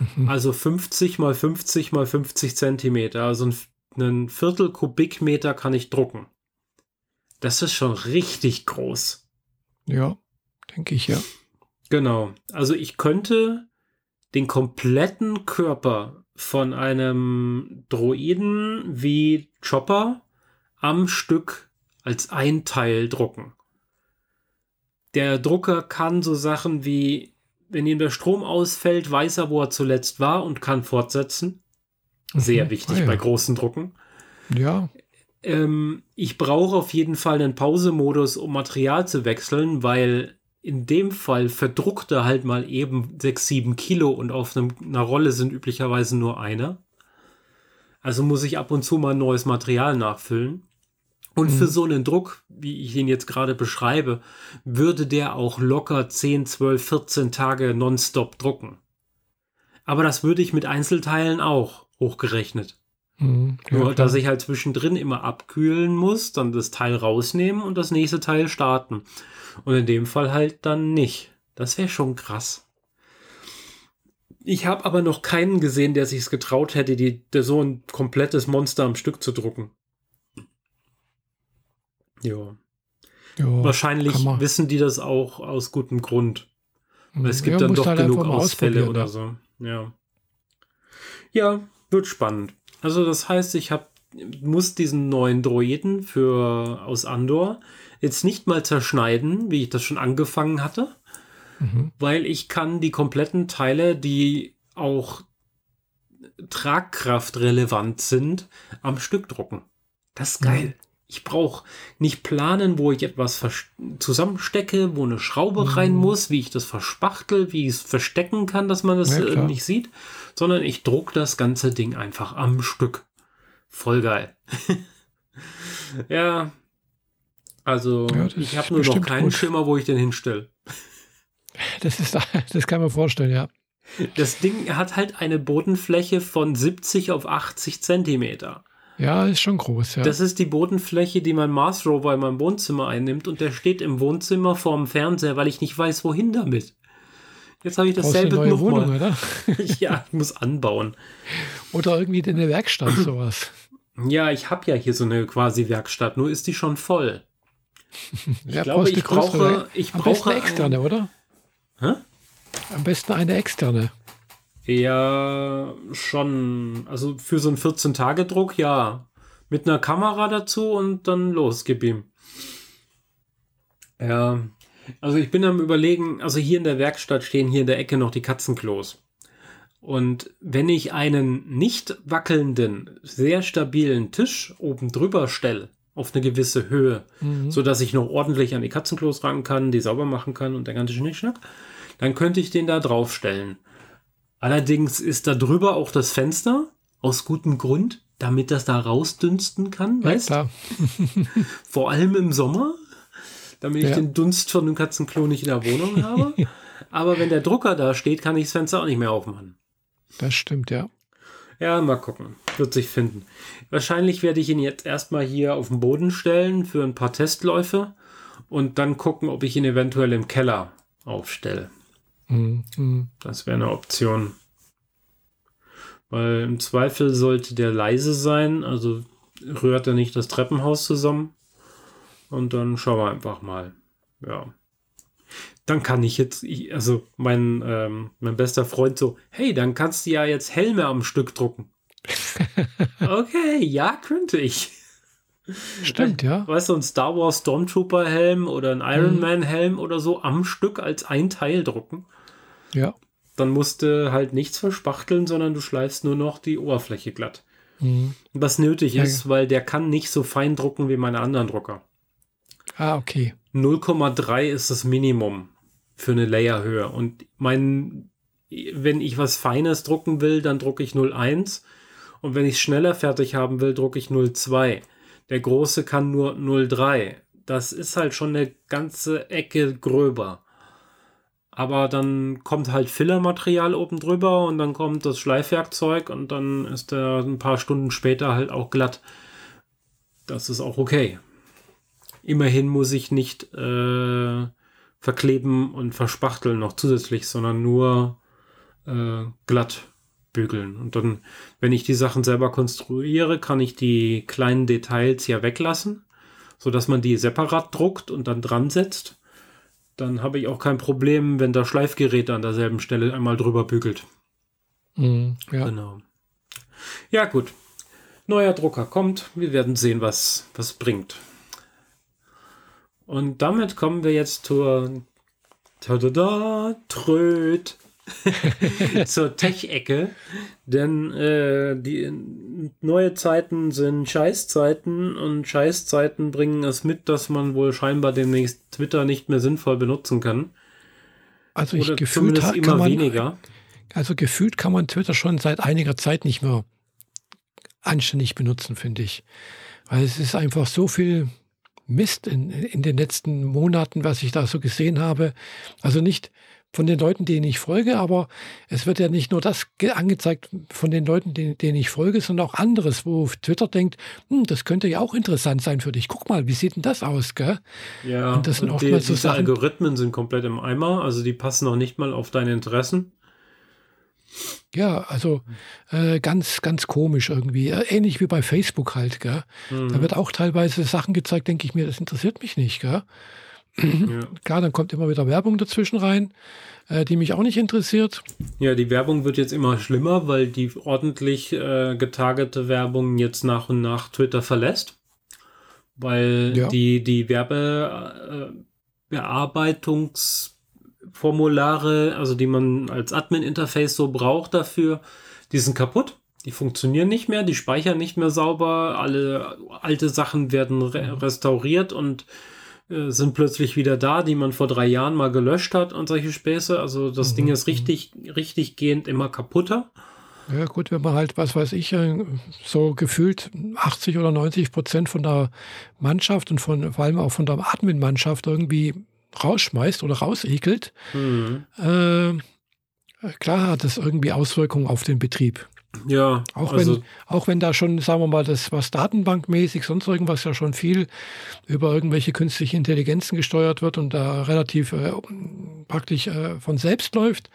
Also 50 mal 50 mal 50 Zentimeter, also ein, einen Viertel Kubikmeter kann ich drucken. Das ist schon richtig groß. Ja, denke ich ja. Genau. Also ich könnte den kompletten Körper von einem Droiden wie Chopper am Stück als ein Teil drucken. Der Drucker kann so Sachen wie, wenn ihm der Strom ausfällt, weiß er, wo er zuletzt war und kann fortsetzen. Sehr Mhm. wichtig Ah, ja. bei großen Drucken. Ja, Ähm, ich brauche auf jeden Fall einen Pausemodus, um Material zu wechseln, weil in dem Fall verdruckt er halt mal eben 6, 7 Kilo und auf einem, einer Rolle sind üblicherweise nur eine. Also muss ich ab und zu mal neues Material nachfüllen. Und Mhm. für so einen Druck, wie ich ihn jetzt gerade beschreibe, würde der auch locker 10, 12, 14 Tage nonstop drucken. Aber das würde ich mit Einzelteilen auch hochgerechnet. hm, ja, Nur, dass ich halt zwischendrin immer abkühlen muss, dann das Teil rausnehmen und das nächste Teil starten. Und in dem Fall halt dann nicht. Das wäre schon krass. Ich habe aber noch keinen gesehen, der sich's getraut hätte, die, der so ein komplettes Monster am Stück zu drucken. Ja. ja, Wahrscheinlich wissen die das auch aus gutem Grund. Weil es hm, gibt ja, dann doch halt genug Ausfälle oder ja. so. Ja. Ja, wird spannend. Also das heißt, ich hab, muss diesen neuen Droiden für aus Andor jetzt nicht mal zerschneiden, wie ich das schon angefangen hatte, Mhm. weil ich kann die kompletten Teile, die auch tragkraftrelevant sind, am Stück drucken. Das ist geil. Ich brauche nicht planen, wo ich etwas zusammenstecke, wo eine Schraube Mhm. rein muss, wie ich das verspachtel, wie ich es verstecken kann, dass man das Ja, äh, nicht sieht, sondern ich druck das ganze Ding einfach am Stück. Voll geil. ja. Also, Ja, ich habe nur noch keinen gut. Schimmer, wo ich den hinstelle. Das, ist, das kann man vorstellen, ja. Das Ding hat halt eine Bodenfläche von 70 auf 80 Zentimeter. Ja, ist schon groß, ja. Das ist die Bodenfläche, die mein Mars Rover in meinem Wohnzimmer einnimmt und der steht im Wohnzimmer vorm Fernseher, weil ich nicht weiß, wohin damit. Jetzt habe ich dasselbe neue Wohnung, nochmal. oder? ja, ich muss anbauen. Oder irgendwie in der Werkstatt sowas. Ja, ich habe ja hier so eine quasi Werkstatt, nur ist die schon voll. Ich ja, glaube, ich eine größere. brauche, ich Am besten brauche eine externe, oder? Hä? Am besten eine externe. Ja, schon. Also für so einen 14-Tage-Druck, ja. Mit einer Kamera dazu und dann los, gib ihm. Ja, also ich bin am überlegen, also hier in der Werkstatt stehen hier in der Ecke noch die Katzenklos. Und wenn ich einen nicht wackelnden, sehr stabilen Tisch oben drüber stelle, auf eine gewisse Höhe, Mhm. so dass ich noch ordentlich an die Katzenklos ran kann, die sauber machen kann und der ganze Schnickschnack, dann könnte ich den da draufstellen. Allerdings ist da drüber auch das Fenster, aus gutem Grund, damit das da rausdünsten kann, ja, weißt klar. Vor allem im Sommer, damit ich Ja. den Dunst von dem Katzenklo nicht in der Wohnung habe. Aber wenn der Drucker da steht, kann ich das Fenster auch nicht mehr aufmachen. Das stimmt, ja. Ja, mal gucken. Wird sich finden. Wahrscheinlich werde ich ihn jetzt erstmal hier auf den Boden stellen für ein paar Testläufe und dann gucken, ob ich ihn eventuell im Keller aufstelle. Mhm. Das wäre eine Option. Weil im Zweifel sollte der leise sein, also rührt er nicht das Treppenhaus zusammen. Und dann schauen wir einfach mal. Ja. Dann kann ich jetzt, ich, also mein, ähm, mein bester Freund so, hey, dann kannst du ja jetzt Helme am Stück drucken. okay, ja, könnte ich. Stimmt, ja. Weißt du, ein Star Wars Stormtrooper Helm oder ein Iron mhm. Man Helm oder so am Stück als ein Teil drucken. Ja. Dann musst du halt nichts verspachteln, sondern du schleifst nur noch die Oberfläche glatt. Mhm. Was nötig ja. ist, weil der kann nicht so fein drucken wie meine anderen Drucker. Ah, okay. 0,3 ist das Minimum für eine Layerhöhe. Und mein, wenn ich was Feines drucken will, dann drucke ich 0,1. Und wenn ich es schneller fertig haben will, drucke ich 0,2. Der große kann nur 0,3. Das ist halt schon eine ganze Ecke gröber. Aber dann kommt halt Fillermaterial oben drüber und dann kommt das Schleifwerkzeug und dann ist er ein paar Stunden später halt auch glatt. Das ist auch okay. Immerhin muss ich nicht äh, verkleben und verspachteln noch zusätzlich, sondern nur äh, glatt bügeln. Und dann, wenn ich die Sachen selber konstruiere, kann ich die kleinen Details ja weglassen, sodass man die separat druckt und dann dran setzt dann habe ich auch kein Problem, wenn das Schleifgerät an derselben Stelle einmal drüber bügelt. Mm, ja. Genau. Ja, gut. Neuer Drucker kommt. Wir werden sehen, was was bringt. Und damit kommen wir jetzt zur Tada, Tröd. zur Tech-Ecke. Denn äh, die neue Zeiten sind Scheißzeiten und Scheißzeiten bringen es mit, dass man wohl scheinbar demnächst Twitter nicht mehr sinnvoll benutzen kann. Also ich Oder gefühlt zumindest immer man, weniger. Also gefühlt kann man Twitter schon seit einiger Zeit nicht mehr anständig benutzen, finde ich. Weil es ist einfach so viel Mist in, in den letzten Monaten, was ich da so gesehen habe. Also nicht, von den Leuten, denen ich folge, aber es wird ja nicht nur das angezeigt von den Leuten, denen, denen ich folge, sondern auch anderes, wo Twitter denkt, hm, das könnte ja auch interessant sein für dich. Guck mal, wie sieht denn das aus, gell? Ja, und das sind oftmals die, so Sachen. Algorithmen sind komplett im Eimer, also die passen auch nicht mal auf deine Interessen. Ja, also äh, ganz, ganz komisch irgendwie. Äh, ähnlich wie bei Facebook halt, gell? Mhm. Da wird auch teilweise Sachen gezeigt, denke ich mir, das interessiert mich nicht, gell? Ja. Klar, dann kommt immer wieder Werbung dazwischen rein, äh, die mich auch nicht interessiert. Ja, die Werbung wird jetzt immer schlimmer, weil die ordentlich äh, getargete Werbung jetzt nach und nach Twitter verlässt. Weil ja. die, die Werbebearbeitungsformulare, äh, also die man als Admin-Interface so braucht dafür, die sind kaputt. Die funktionieren nicht mehr, die speichern nicht mehr sauber, alle alte Sachen werden re restauriert und äh, sind plötzlich wieder da, die man vor drei Jahren mal gelöscht hat und solche Späße. Also das mhm. Ding ist richtig, richtig gehend immer kaputter. Ja gut, wenn man halt, was weiß ich, äh, so gefühlt 80 oder 90 Prozent von der Mannschaft und von, vor allem auch von der Admin-Mannschaft irgendwie rausschmeißt oder rausekelt, mhm. äh, klar hat das irgendwie Auswirkungen auf den Betrieb. Ja, auch also wenn, auch wenn da schon, sagen wir mal, das was datenbankmäßig, sonst irgendwas ja schon viel über irgendwelche künstliche Intelligenzen gesteuert wird und da relativ äh, praktisch äh, von selbst läuft.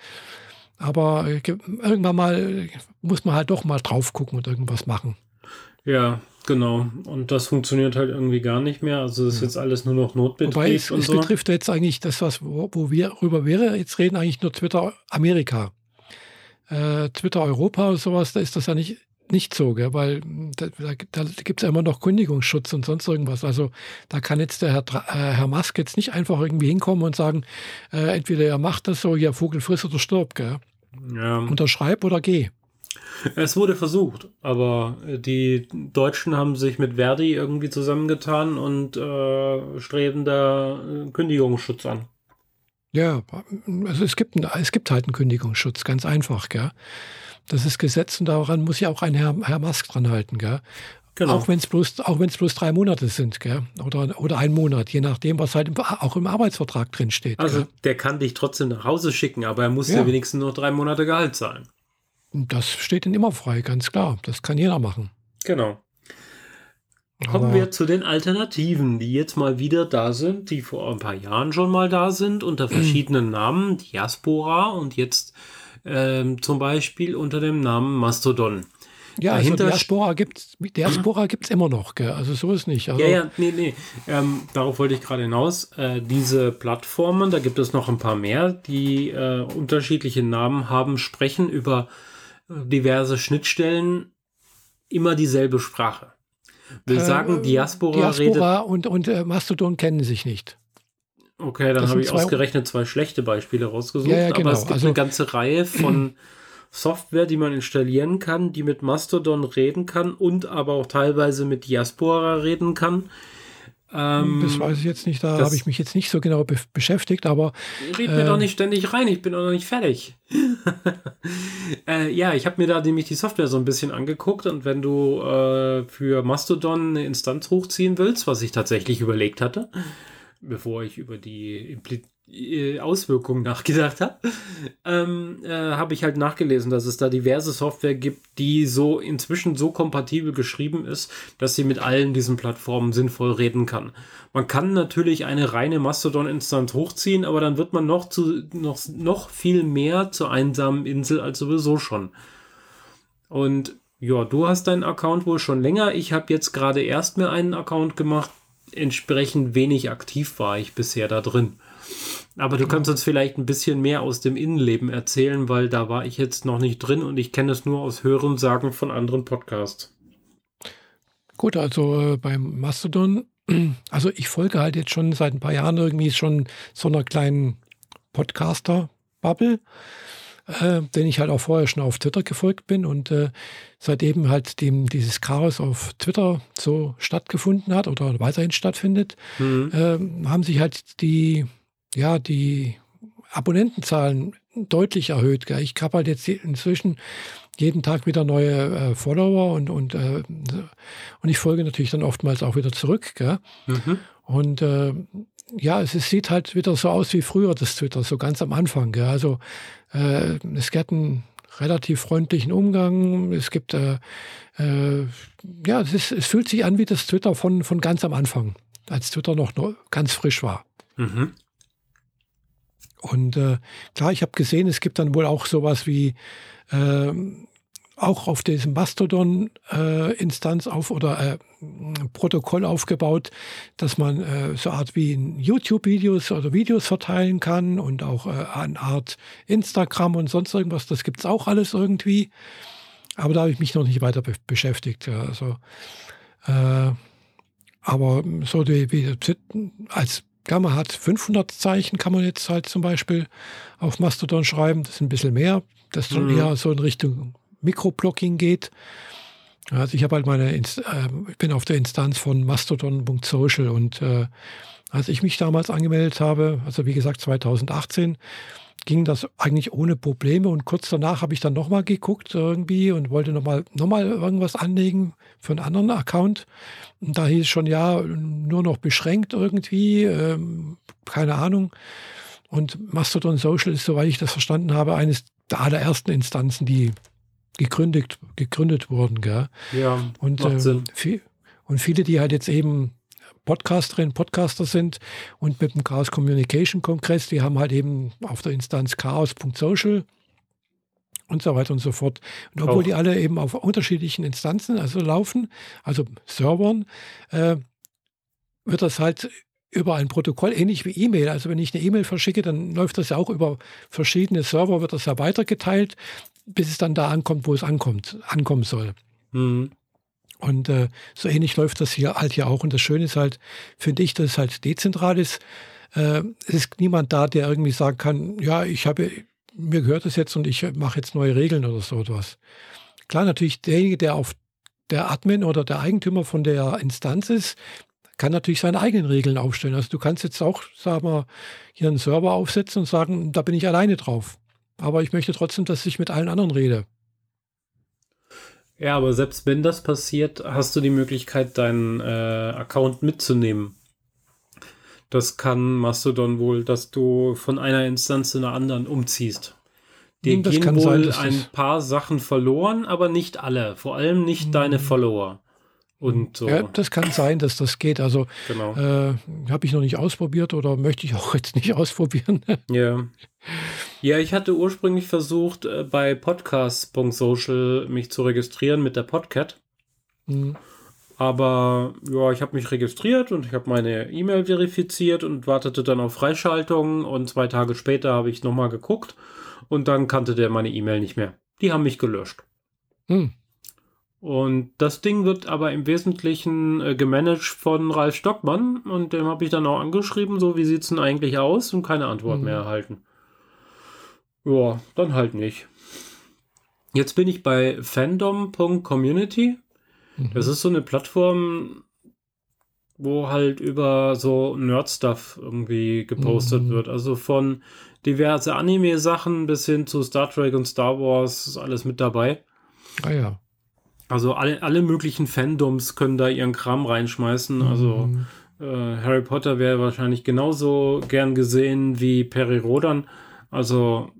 Aber äh, irgendwann mal muss man halt doch mal drauf gucken und irgendwas machen. Ja, genau. Und das funktioniert halt irgendwie gar nicht mehr. Also das ist jetzt alles nur noch Notbetrieb. Wobei es, es so. betrifft jetzt eigentlich das, was, wo, wo wir darüber wir jetzt reden, eigentlich nur Twitter Amerika äh, Twitter Europa oder sowas, da ist das ja nicht, nicht so, gell? weil da, da, da gibt es ja immer noch Kündigungsschutz und sonst irgendwas. Also da kann jetzt der Herr, äh, Herr Musk jetzt nicht einfach irgendwie hinkommen und sagen, äh, entweder er macht das so, ja, Vogel frisst oder stirbt, gell? Ja. Unterschreib oder geh. Es wurde versucht, aber die Deutschen haben sich mit Verdi irgendwie zusammengetan und äh, streben da Kündigungsschutz an. Ja, also es gibt, es gibt halt einen Kündigungsschutz, ganz einfach, gell? Das ist Gesetz und daran muss ja auch ein Herr, Herr Musk dran halten, gell? Genau. Auch wenn es bloß, auch wenn es bloß drei Monate sind, gell? Oder, oder ein Monat, je nachdem, was halt im, auch im Arbeitsvertrag drin steht. Also gell? der kann dich trotzdem nach Hause schicken, aber er muss ja. dir wenigstens nur drei Monate Gehalt zahlen. Das steht ihm immer frei, ganz klar. Das kann jeder machen. Genau. Kommen wir zu den Alternativen, die jetzt mal wieder da sind, die vor ein paar Jahren schon mal da sind, unter verschiedenen Namen, Diaspora und jetzt ähm, zum Beispiel unter dem Namen Mastodon. Ja, also Diaspora gibt es Diaspora gibt's immer noch, gell? also so ist nicht. Also ja, ja, nee, nee. Ähm, darauf wollte ich gerade hinaus. Äh, diese Plattformen, da gibt es noch ein paar mehr, die äh, unterschiedliche Namen haben, sprechen über äh, diverse Schnittstellen immer dieselbe Sprache. Will äh, sagen, Diaspora, Diaspora und, und äh, Mastodon kennen sich nicht. Okay, dann habe ich ausgerechnet zwei schlechte Beispiele rausgesucht. Ja, ja, genau. Aber es gibt also, eine ganze Reihe von Software, die man installieren kann, die mit Mastodon reden kann und aber auch teilweise mit Diaspora reden kann. Ähm, das weiß ich jetzt nicht, da habe ich mich jetzt nicht so genau be beschäftigt, aber. Red mir äh, doch nicht ständig rein, ich bin doch noch nicht fertig. äh, ja, ich habe mir da nämlich die Software so ein bisschen angeguckt und wenn du äh, für Mastodon eine Instanz hochziehen willst, was ich tatsächlich überlegt hatte, bevor ich über die Impli Auswirkungen nachgedacht habe, ähm, äh, habe ich halt nachgelesen, dass es da diverse Software gibt, die so inzwischen so kompatibel geschrieben ist, dass sie mit allen diesen Plattformen sinnvoll reden kann. Man kann natürlich eine reine Mastodon-Instanz hochziehen, aber dann wird man noch zu noch, noch viel mehr zur einsamen Insel als sowieso schon. Und ja, du hast deinen Account wohl schon länger. Ich habe jetzt gerade erst mir einen Account gemacht. Entsprechend wenig aktiv war ich bisher da drin. Aber du kannst uns vielleicht ein bisschen mehr aus dem Innenleben erzählen, weil da war ich jetzt noch nicht drin und ich kenne es nur aus Hören sagen von anderen Podcasts. Gut, also äh, beim Mastodon, also ich folge halt jetzt schon seit ein paar Jahren irgendwie schon so einer kleinen Podcaster-Bubble, äh, den ich halt auch vorher schon auf Twitter gefolgt bin und äh, seitdem halt dem dieses Chaos auf Twitter so stattgefunden hat oder weiterhin stattfindet, mhm. äh, haben sich halt die ja, die Abonnentenzahlen deutlich erhöht. Gell? Ich habe halt jetzt inzwischen jeden Tag wieder neue äh, Follower und, und, äh, und ich folge natürlich dann oftmals auch wieder zurück. Mhm. Und äh, ja, es, es, sieht halt wieder so aus wie früher, das Twitter, so ganz am Anfang. Gell? Also äh, es gibt einen relativ freundlichen Umgang. Es gibt, äh, äh, ja, es, ist, es fühlt sich an wie das Twitter von, von ganz am Anfang, als Twitter noch, noch ganz frisch war. Mhm. Und äh, klar, ich habe gesehen, es gibt dann wohl auch sowas wie äh, auch auf diesem Mastodon-Instanz äh, auf oder äh, Protokoll aufgebaut, dass man äh, so Art wie YouTube-Videos oder Videos verteilen kann und auch äh, eine Art Instagram und sonst irgendwas. Das gibt's auch alles irgendwie. Aber da habe ich mich noch nicht weiter be beschäftigt. Ja, also, äh, aber so wie, wie als Gamma hat 500 Zeichen, kann man jetzt halt zum Beispiel auf Mastodon schreiben. Das ist ein bisschen mehr, das dann mhm. eher so in Richtung Mikroblocking geht. Also ich habe halt meine, Inst äh, ich bin auf der Instanz von mastodon.social und äh, als ich mich damals angemeldet habe, also wie gesagt 2018, ging das eigentlich ohne Probleme und kurz danach habe ich dann nochmal geguckt irgendwie und wollte nochmal noch mal irgendwas anlegen für einen anderen Account. Und da hieß es schon, ja, nur noch beschränkt irgendwie, ähm, keine Ahnung. Und Mastodon Social ist, soweit ich das verstanden habe, eines der allerersten Instanzen, die gegründet, gegründet wurden. Gell? Ja, und, macht äh, Sinn. Viel, und viele, die halt jetzt eben Podcasterinnen, Podcaster sind und mit dem Chaos Communication Kongress, die haben halt eben auf der Instanz chaos.social und so weiter und so fort. Und obwohl Auch. die alle eben auf unterschiedlichen Instanzen also laufen, also Servern, äh, wird das halt über ein Protokoll, ähnlich wie E-Mail. Also wenn ich eine E-Mail verschicke, dann läuft das ja auch über verschiedene Server, wird das ja weitergeteilt, bis es dann da ankommt, wo es ankommt, ankommen soll. Mhm. Und äh, so ähnlich läuft das hier halt ja auch. Und das Schöne ist halt, finde ich, dass es halt dezentral ist. Äh, es ist niemand da, der irgendwie sagen kann, ja, ich habe, mir gehört das jetzt und ich mache jetzt neue Regeln oder so etwas. Klar, natürlich derjenige, der auf der Admin oder der Eigentümer von der Instanz ist, kann natürlich seine eigenen Regeln aufstellen. Also du kannst jetzt auch, sagen wir, hier einen Server aufsetzen und sagen, da bin ich alleine drauf. Aber ich möchte trotzdem, dass ich mit allen anderen rede. Ja, aber selbst wenn das passiert, hast du die Möglichkeit, deinen äh, Account mitzunehmen. Das kann Mastodon wohl, dass du von einer Instanz zu einer anderen umziehst. Dir hm, das gehen wohl sein, ein paar Sachen verloren, aber nicht alle. Vor allem nicht hm. deine Follower. Und so. Ja, das kann sein, dass das geht. Also genau. äh, habe ich noch nicht ausprobiert oder möchte ich auch jetzt nicht ausprobieren. Ja. Ja, ich hatte ursprünglich versucht, äh, bei podcast.social mich zu registrieren mit der Podcat. Mhm. Aber ja, ich habe mich registriert und ich habe meine E-Mail verifiziert und wartete dann auf Freischaltung und zwei Tage später habe ich nochmal geguckt und dann kannte der meine E-Mail nicht mehr. Die haben mich gelöscht. Hm. Und das Ding wird aber im Wesentlichen äh, gemanagt von Ralf Stockmann und dem habe ich dann auch angeschrieben, so wie sieht es denn eigentlich aus und keine Antwort Mhm. mehr erhalten. Ja, dann halt nicht. Jetzt bin ich bei fandom.community. Mhm. Das ist so eine Plattform, wo halt über so Nerd-Stuff irgendwie gepostet Mhm. wird. Also von diverse Anime-Sachen bis hin zu Star Trek und Star Wars ist alles mit dabei. Ah ja. Also alle, alle möglichen Fandoms können da ihren Kram reinschmeißen. Also Mhm. äh, Harry Potter wäre wahrscheinlich genauso gern gesehen wie Perry Rodan. Also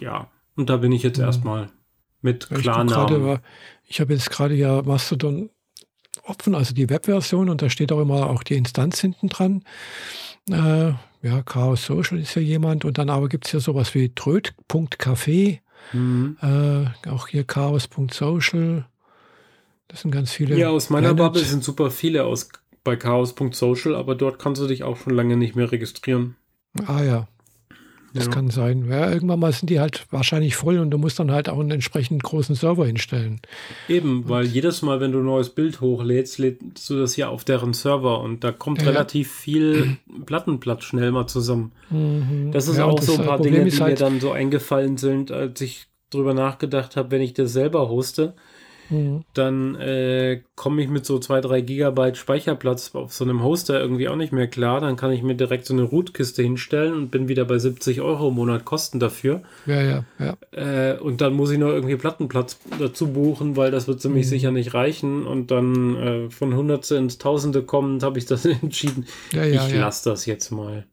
ja, und da bin ich jetzt Mhm. erstmal mit Ja, Klarnamen. ich habe jetzt gerade ja Mastodon offen, also die Webversion, und da steht auch immer auch die Instanz hinten dran. Äh, ja, Chaos Social ist ja jemand, und dann aber gibt es ja sowas wie tröd.café, Mhm. äh, auch hier chaos.social. Das sind ganz viele. Ja, aus meiner Planet. Bubble sind super viele aus bei chaos.social, aber dort kannst du dich auch schon lange nicht mehr registrieren. Ah ja, das Ja. kann sein. Ja, irgendwann mal sind die halt wahrscheinlich voll und du musst dann halt auch einen entsprechend großen Server hinstellen. Eben, weil jedes Mal, wenn du ein neues Bild hochlädst, lädst du das ja auf deren Server und da kommt Ja, relativ viel Plattenplatz schnell mal zusammen. Mhm. Das ist auch und so ein äh, paar Problem Dinge, die halt, mir dann so eingefallen sind, als ich drüber nachgedacht habe, wenn ich das selber hoste, Mhm. dann äh, komme ich mit so 2, 3 Gigabyte Speicherplatz auf so einem Hoster irgendwie auch nicht mehr klar. Dann kann ich mir direkt so eine Root-Kiste hinstellen und bin wieder bei 70 Euro im Monat Kosten dafür. Ja, ja, ja. Äh, und dann muss ich noch irgendwie Plattenplatz dazu buchen, weil das wird ziemlich Mhm. sicher nicht reichen. Und dann äh, von Hundertste ins Tausende kommend habe ich das entschieden. ja, ja, ich ja. lasse das jetzt mal.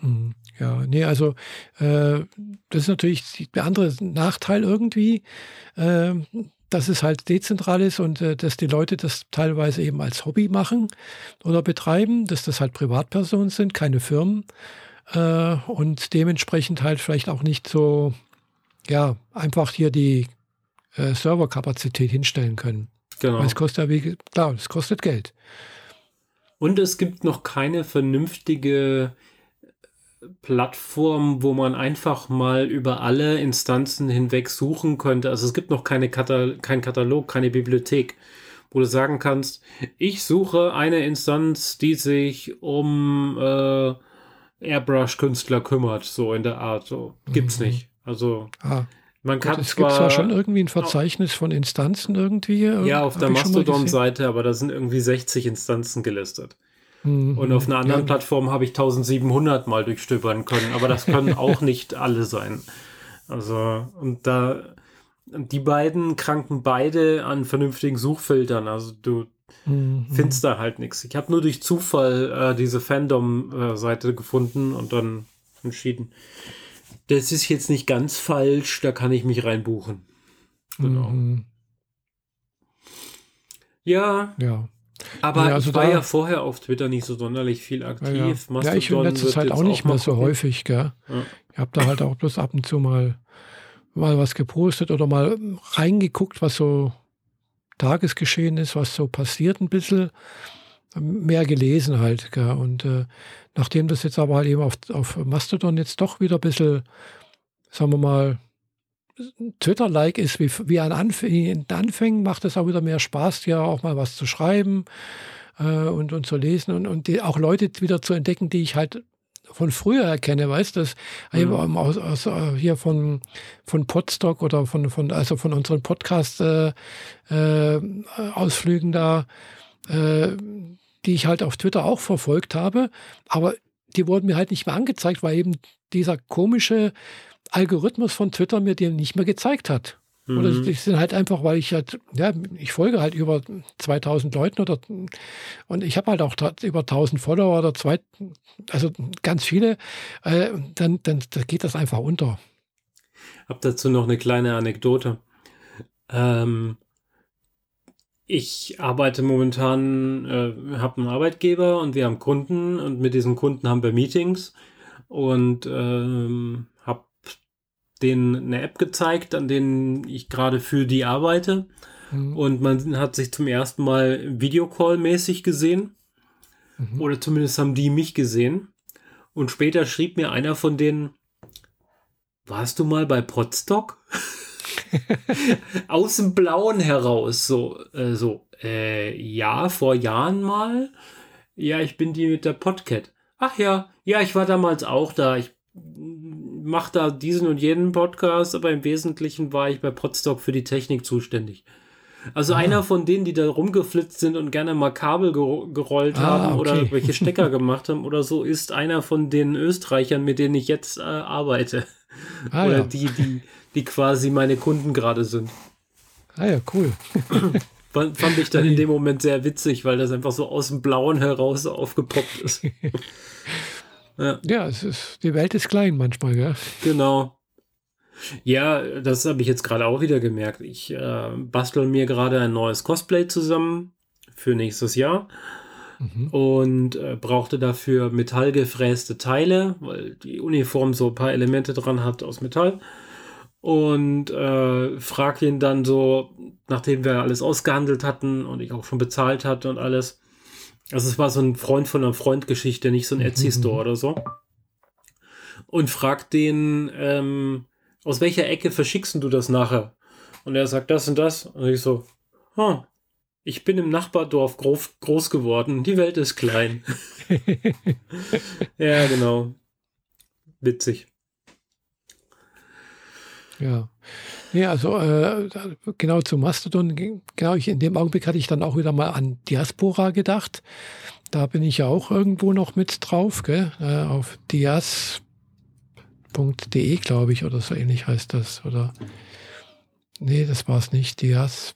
Mhm. Ja, nee, also äh, das ist natürlich der andere Nachteil irgendwie, äh, dass es halt dezentral ist und äh, dass die Leute das teilweise eben als Hobby machen oder betreiben, dass das halt Privatpersonen sind, keine Firmen äh, und dementsprechend halt vielleicht auch nicht so, ja, einfach hier die äh, Serverkapazität hinstellen können. Genau. Weil es kostet ja, wie, klar, es kostet Geld. Und es gibt noch keine vernünftige Plattform, wo man einfach mal über alle Instanzen hinweg suchen könnte. Also es gibt noch keine Kata kein Katalog, keine Bibliothek, wo du sagen kannst, ich suche eine Instanz, die sich um äh, Airbrush-Künstler kümmert, so in der Art. So gibt's Mhm. nicht. Also Ah, man kann es gibt zwar schon irgendwie ein Verzeichnis von Instanzen irgendwie. äh, ja auf der. Mastodon-Seite, aber da sind irgendwie 60 Instanzen gelistet. Mhm. Und auf einer anderen ja, Plattform habe ich 1700 mal durchstöbern können, aber das können auch nicht alle sein. Also, und da, die beiden kranken beide an vernünftigen Suchfiltern. Also, du mhm. findest da halt nichts. Ich habe nur durch Zufall äh, diese Fandom-Seite gefunden und dann entschieden, das ist jetzt nicht ganz falsch, da kann ich mich reinbuchen. Genau. Mhm. Ja, Ja. Aber Ja, also ich war da- ja vorher auf Twitter nicht so sonderlich viel aktiv. ja. ja, ich in letzter Zeit auch nicht mal mehr so gucken. häufig, gell? Ja. Ich habe da halt auch bloß ab und zu mal, mal was gepostet oder mal reingeguckt, was so Tagesgeschehen ist, was so passiert ein bisschen. Mehr gelesen halt. Gell? Und äh, nachdem das jetzt aber halt eben auf, auf Mastodon jetzt doch wieder ein bisschen, sagen wir mal, Twitter-like ist, wie, wie an Anf in Anfängen, macht es auch wieder mehr Spaß, ja auch mal was zu schreiben äh, und, und zu lesen und, und die, auch Leute wieder zu entdecken, die ich halt von früher erkenne, weißt du, das Mhm. eben aus, aus, äh, hier von, von Podstock oder von, von, also von unseren Podcast-Ausflügen da, äh, die ich halt auf Twitter auch verfolgt habe, aber die wurden mir halt nicht mehr angezeigt, weil eben dieser komische Algorithmus von Twitter mir den nicht mehr gezeigt hat. Oder Mhm. die sind halt einfach, weil ich halt, ja, ich folge halt über 2000 Leuten oder, und ich habe halt auch über 1000 Follower oder zwei, also ganz viele, äh, dann, dann, dann geht das einfach unter. Hab dazu noch eine kleine Anekdote. Ähm, ich arbeite momentan, äh, habe einen Arbeitgeber und wir haben Kunden und mit diesen Kunden haben wir Meetings und ähm, denen eine App gezeigt, an denen ich gerade für die arbeite. Mhm. Und man hat sich zum ersten Mal Videocall-mäßig gesehen. Mhm. Oder zumindest haben die mich gesehen. Und später schrieb mir einer von denen, warst du mal bei Podstock? Aus dem Blauen heraus, so, äh, so, äh, ja, vor Jahren mal. Ja, ich bin die mit der Podcat. Ach ja, ja, ich war damals auch da. Ich mache da diesen und jenen Podcast, aber im Wesentlichen war ich bei Podstock für die Technik zuständig. Also ah. einer von denen, die da rumgeflitzt sind und gerne mal Kabel gerollt ah, haben okay. oder welche Stecker gemacht haben oder so, ist einer von den Österreichern, mit denen ich jetzt äh, arbeite. Ah, oder ja. die, die, die quasi meine Kunden gerade sind. Ah ja, cool. fand, fand ich dann in dem Moment sehr witzig, weil das einfach so aus dem Blauen heraus aufgepoppt ist. ja. ja, es ist, die Welt ist klein manchmal, ja. Genau. Ja, das habe ich jetzt gerade auch wieder gemerkt. Ich äh, bastel mir gerade ein neues Cosplay zusammen für nächstes Jahr mhm. und äh, brauchte dafür metallgefräste Teile, weil die Uniform so ein paar Elemente dran hat aus Metall. Und äh, frag ihn dann so, nachdem wir alles ausgehandelt hatten und ich auch schon bezahlt hatte und alles. Also es war so ein Freund von einer Freundgeschichte, nicht so ein. Etsy-Store oder so. Und fragt den, ähm, aus welcher Ecke verschickst du das nachher? Und er sagt das und das. Und ich so, huh, ich bin im Nachbardorf groß, groß geworden. Die Welt ist klein. ja, genau. Witzig. Ja. Ja, also äh, genau zu Mastodon, genau, ich, in dem Augenblick hatte ich dann auch wieder mal an Diaspora gedacht. Da bin ich ja auch irgendwo noch mit drauf, gell? Äh, auf dias dias.de, glaube ich, oder so ähnlich heißt das. Oder nee, das war es nicht. Dias.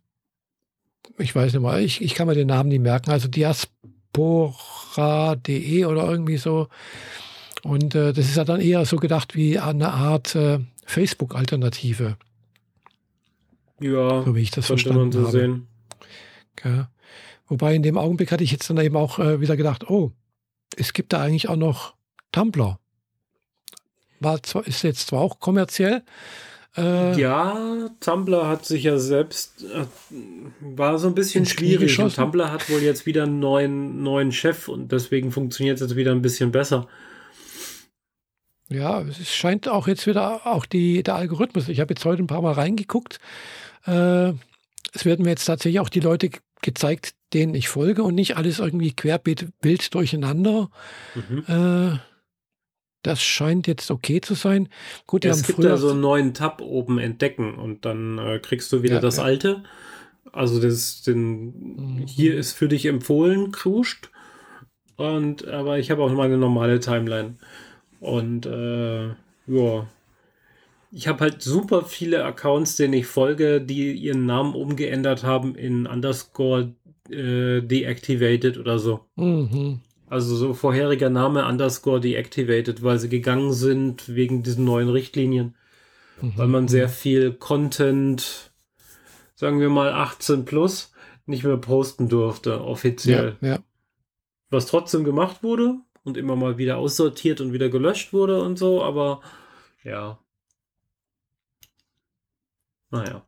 Ich weiß nicht mal, ich, ich kann mir den Namen nicht merken. Also diaspora.de oder irgendwie so. Und äh, das ist ja dann eher so gedacht wie eine Art äh, Facebook-Alternative. Ja, so wie ich das verstanden so habe. Sehen. Ja. Wobei in dem Augenblick hatte ich jetzt dann eben auch äh, wieder gedacht, oh, es gibt da eigentlich auch noch Tumblr war zwar, ist jetzt zwar auch kommerziell. Äh, ja, Tumblr hat sich ja selbst, äh, war so ein bisschen schwierig. Tumblr hat wohl jetzt wieder einen neuen, neuen Chef und deswegen funktioniert es jetzt wieder ein bisschen besser. Ja, es scheint auch jetzt wieder auch die, der Algorithmus. Ich habe jetzt heute ein paar Mal reingeguckt. Äh, es werden mir jetzt tatsächlich auch die Leute gezeigt, denen ich folge und nicht alles irgendwie querbeet wild durcheinander. Mhm. Äh, das scheint jetzt okay zu sein. Gut, es gibt da so einen neuen Tab oben entdecken und dann äh, kriegst du wieder ja, das ja. alte. Also das, den, mhm. hier ist für dich empfohlen, kruscht. Und aber ich habe auch meine normale Timeline. Und äh, ja, ich habe halt super viele Accounts, denen ich folge, die ihren Namen umgeändert haben in underscore äh, deactivated oder so. Mhm. Also so vorheriger Name underscore deactivated, weil sie gegangen sind wegen diesen neuen Richtlinien. Mhm. Weil man sehr viel Content, sagen wir mal 18 plus, nicht mehr posten durfte, offiziell. Ja, ja. Was trotzdem gemacht wurde und immer mal wieder aussortiert und wieder gelöscht wurde und so, aber ja. Naja.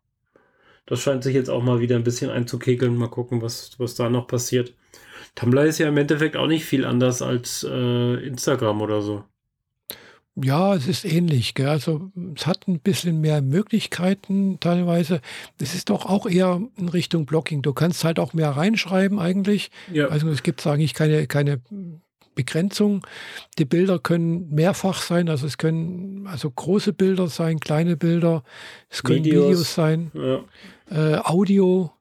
Das scheint sich jetzt auch mal wieder ein bisschen einzukegeln. Mal gucken, was, was da noch passiert. Tumblr ist ja im Endeffekt auch nicht viel anders als äh, Instagram oder so. Ja, es ist ähnlich. Gell? Also es hat ein bisschen mehr Möglichkeiten teilweise. Es ist doch auch eher in Richtung Blogging. Du kannst halt auch mehr reinschreiben eigentlich. Ja. Also es gibt eigentlich keine, keine Begrenzung. Die Bilder können mehrfach sein. Also es können also große Bilder sein, kleine Bilder. Es können Videos, Videos sein. Ja. Äh, Audio.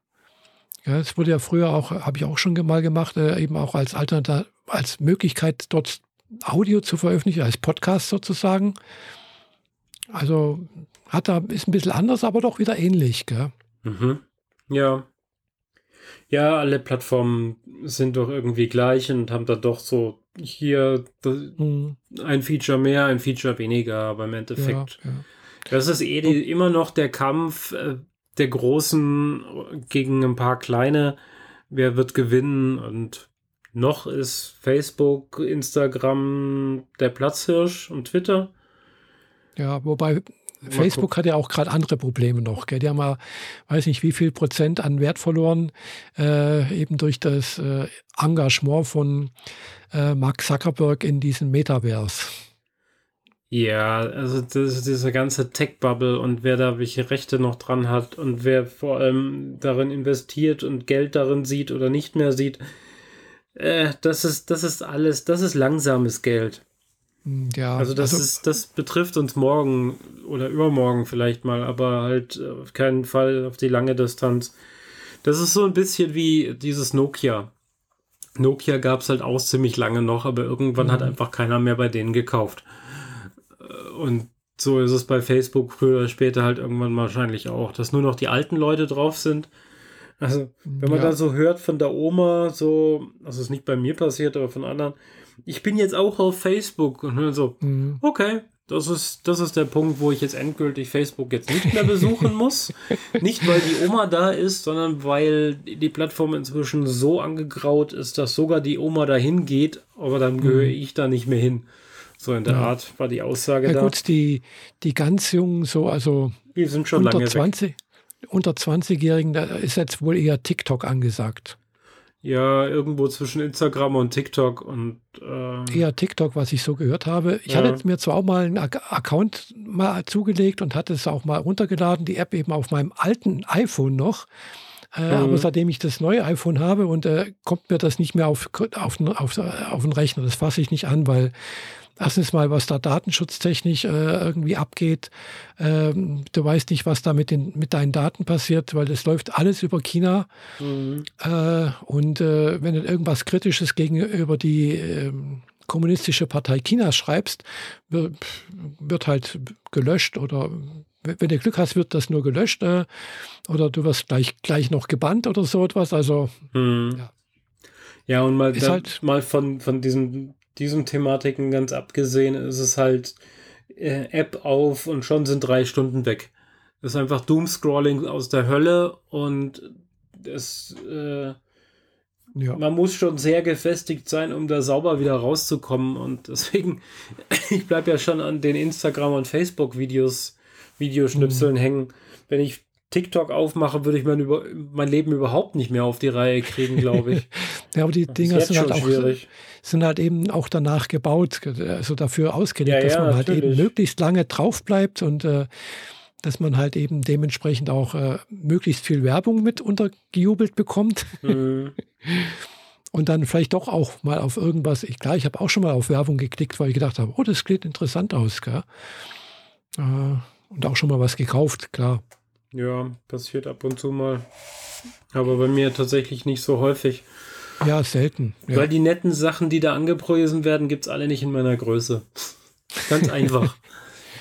Ja, es wurde ja früher auch, habe ich auch schon mal gemacht, äh, eben auch als Alternative, als Möglichkeit dort Audio zu veröffentlichen, als Podcast sozusagen. Also hat da, ist ein bisschen anders, aber doch wieder ähnlich, gell? Mhm. Ja. Ja, alle Plattformen sind doch irgendwie gleich und haben da doch so hier mhm. ein Feature mehr, ein Feature weniger, aber im Endeffekt. Ja, ja. Das ist eh die, immer noch der Kampf, äh, der Großen gegen ein paar kleine. Wer wird gewinnen? Und noch ist Facebook, Instagram der Platzhirsch und Twitter. Ja, wobei Facebook hat ja auch gerade andere Probleme noch. Gell? Die haben ja, weiß nicht, wie viel Prozent an Wert verloren, äh, eben durch das äh, Engagement von äh, Mark Zuckerberg in diesem Metaverse. Ja, also das ist diese ganze Tech-Bubble und wer da welche Rechte noch dran hat und wer vor allem darin investiert und Geld darin sieht oder nicht mehr sieht, äh, das ist, das ist alles, das ist langsames Geld. Hm, ja, also das also, ist, das betrifft uns morgen oder übermorgen vielleicht mal, aber halt auf keinen Fall auf die lange Distanz. Das ist so ein bisschen wie dieses Nokia. Nokia gab es halt auch ziemlich lange noch, aber irgendwann mhm. hat einfach keiner mehr bei denen gekauft. Und so ist es bei Facebook früher oder später halt irgendwann wahrscheinlich auch, dass nur noch die alten Leute drauf sind. Also, wenn man ja. da so hört von der Oma, so, also ist nicht bei mir passiert, aber von anderen, ich bin jetzt auch auf Facebook und dann so, mhm. okay, das ist, das ist der Punkt, wo ich jetzt endgültig Facebook jetzt nicht mehr besuchen muss. nicht, weil die Oma da ist, sondern weil die Plattform inzwischen so angegraut ist, dass sogar die Oma dahin geht, aber dann gehöre mhm. ich da nicht mehr hin. So in der ja. Art war die Aussage ja, da. gut, die, die ganz jungen, so, also die sind schon unter lange 20, weg. unter 20-Jährigen, da ist jetzt wohl eher TikTok angesagt. Ja, irgendwo zwischen Instagram und TikTok und äh, eher TikTok, was ich so gehört habe. Ich ja. hatte mir zwar auch mal einen Account mal zugelegt und hatte es auch mal runtergeladen, die App eben auf meinem alten iPhone noch. Äh, mhm. Aber seitdem ich das neue iPhone habe und äh, kommt mir das nicht mehr auf, auf, auf, auf den Rechner. Das fasse ich nicht an, weil erstens mal, was da datenschutztechnisch äh, irgendwie abgeht. Ähm, du weißt nicht, was da mit, den, mit deinen Daten passiert, weil das läuft alles über China. Mhm. Äh, und äh, wenn du irgendwas Kritisches gegenüber die ähm, kommunistische Partei Chinas schreibst, wird, wird, halt gelöscht oder wenn du Glück hast, wird das nur gelöscht äh, oder du wirst gleich, gleich noch gebannt oder so etwas. Also mhm. ja. Ja, und mal, halt, mal von, von diesen diesen Thematiken ganz abgesehen, ist es halt äh, App auf und schon sind drei Stunden weg. Das ist einfach Doomscrolling aus der Hölle und es, äh, ja. man muss schon sehr gefestigt sein, um da sauber wieder rauszukommen. Und deswegen, ich bleibe ja schon an den Instagram- und Facebook-Videos, Videoschnipseln mhm. hängen. Wenn ich TikTok aufmache, würde ich mein, über, mein Leben überhaupt nicht mehr auf die Reihe kriegen, glaube ich. ja, aber die Dinger sind halt, auch, sind halt eben auch danach gebaut, also dafür ausgelegt, ja, dass ja, man natürlich. halt eben möglichst lange drauf bleibt und äh, dass man halt eben dementsprechend auch äh, möglichst viel Werbung mit untergejubelt bekommt. Mhm. und dann vielleicht doch auch mal auf irgendwas, ich, klar, ich habe auch schon mal auf Werbung geklickt, weil ich gedacht habe, oh, das sieht interessant aus, gell? Äh, und auch schon mal was gekauft, klar. Ja, passiert ab und zu mal. Aber bei mir tatsächlich nicht so häufig. Ja, selten. Ja. Weil die netten Sachen, die da angepriesen werden, gibt es alle nicht in meiner Größe. Ganz einfach.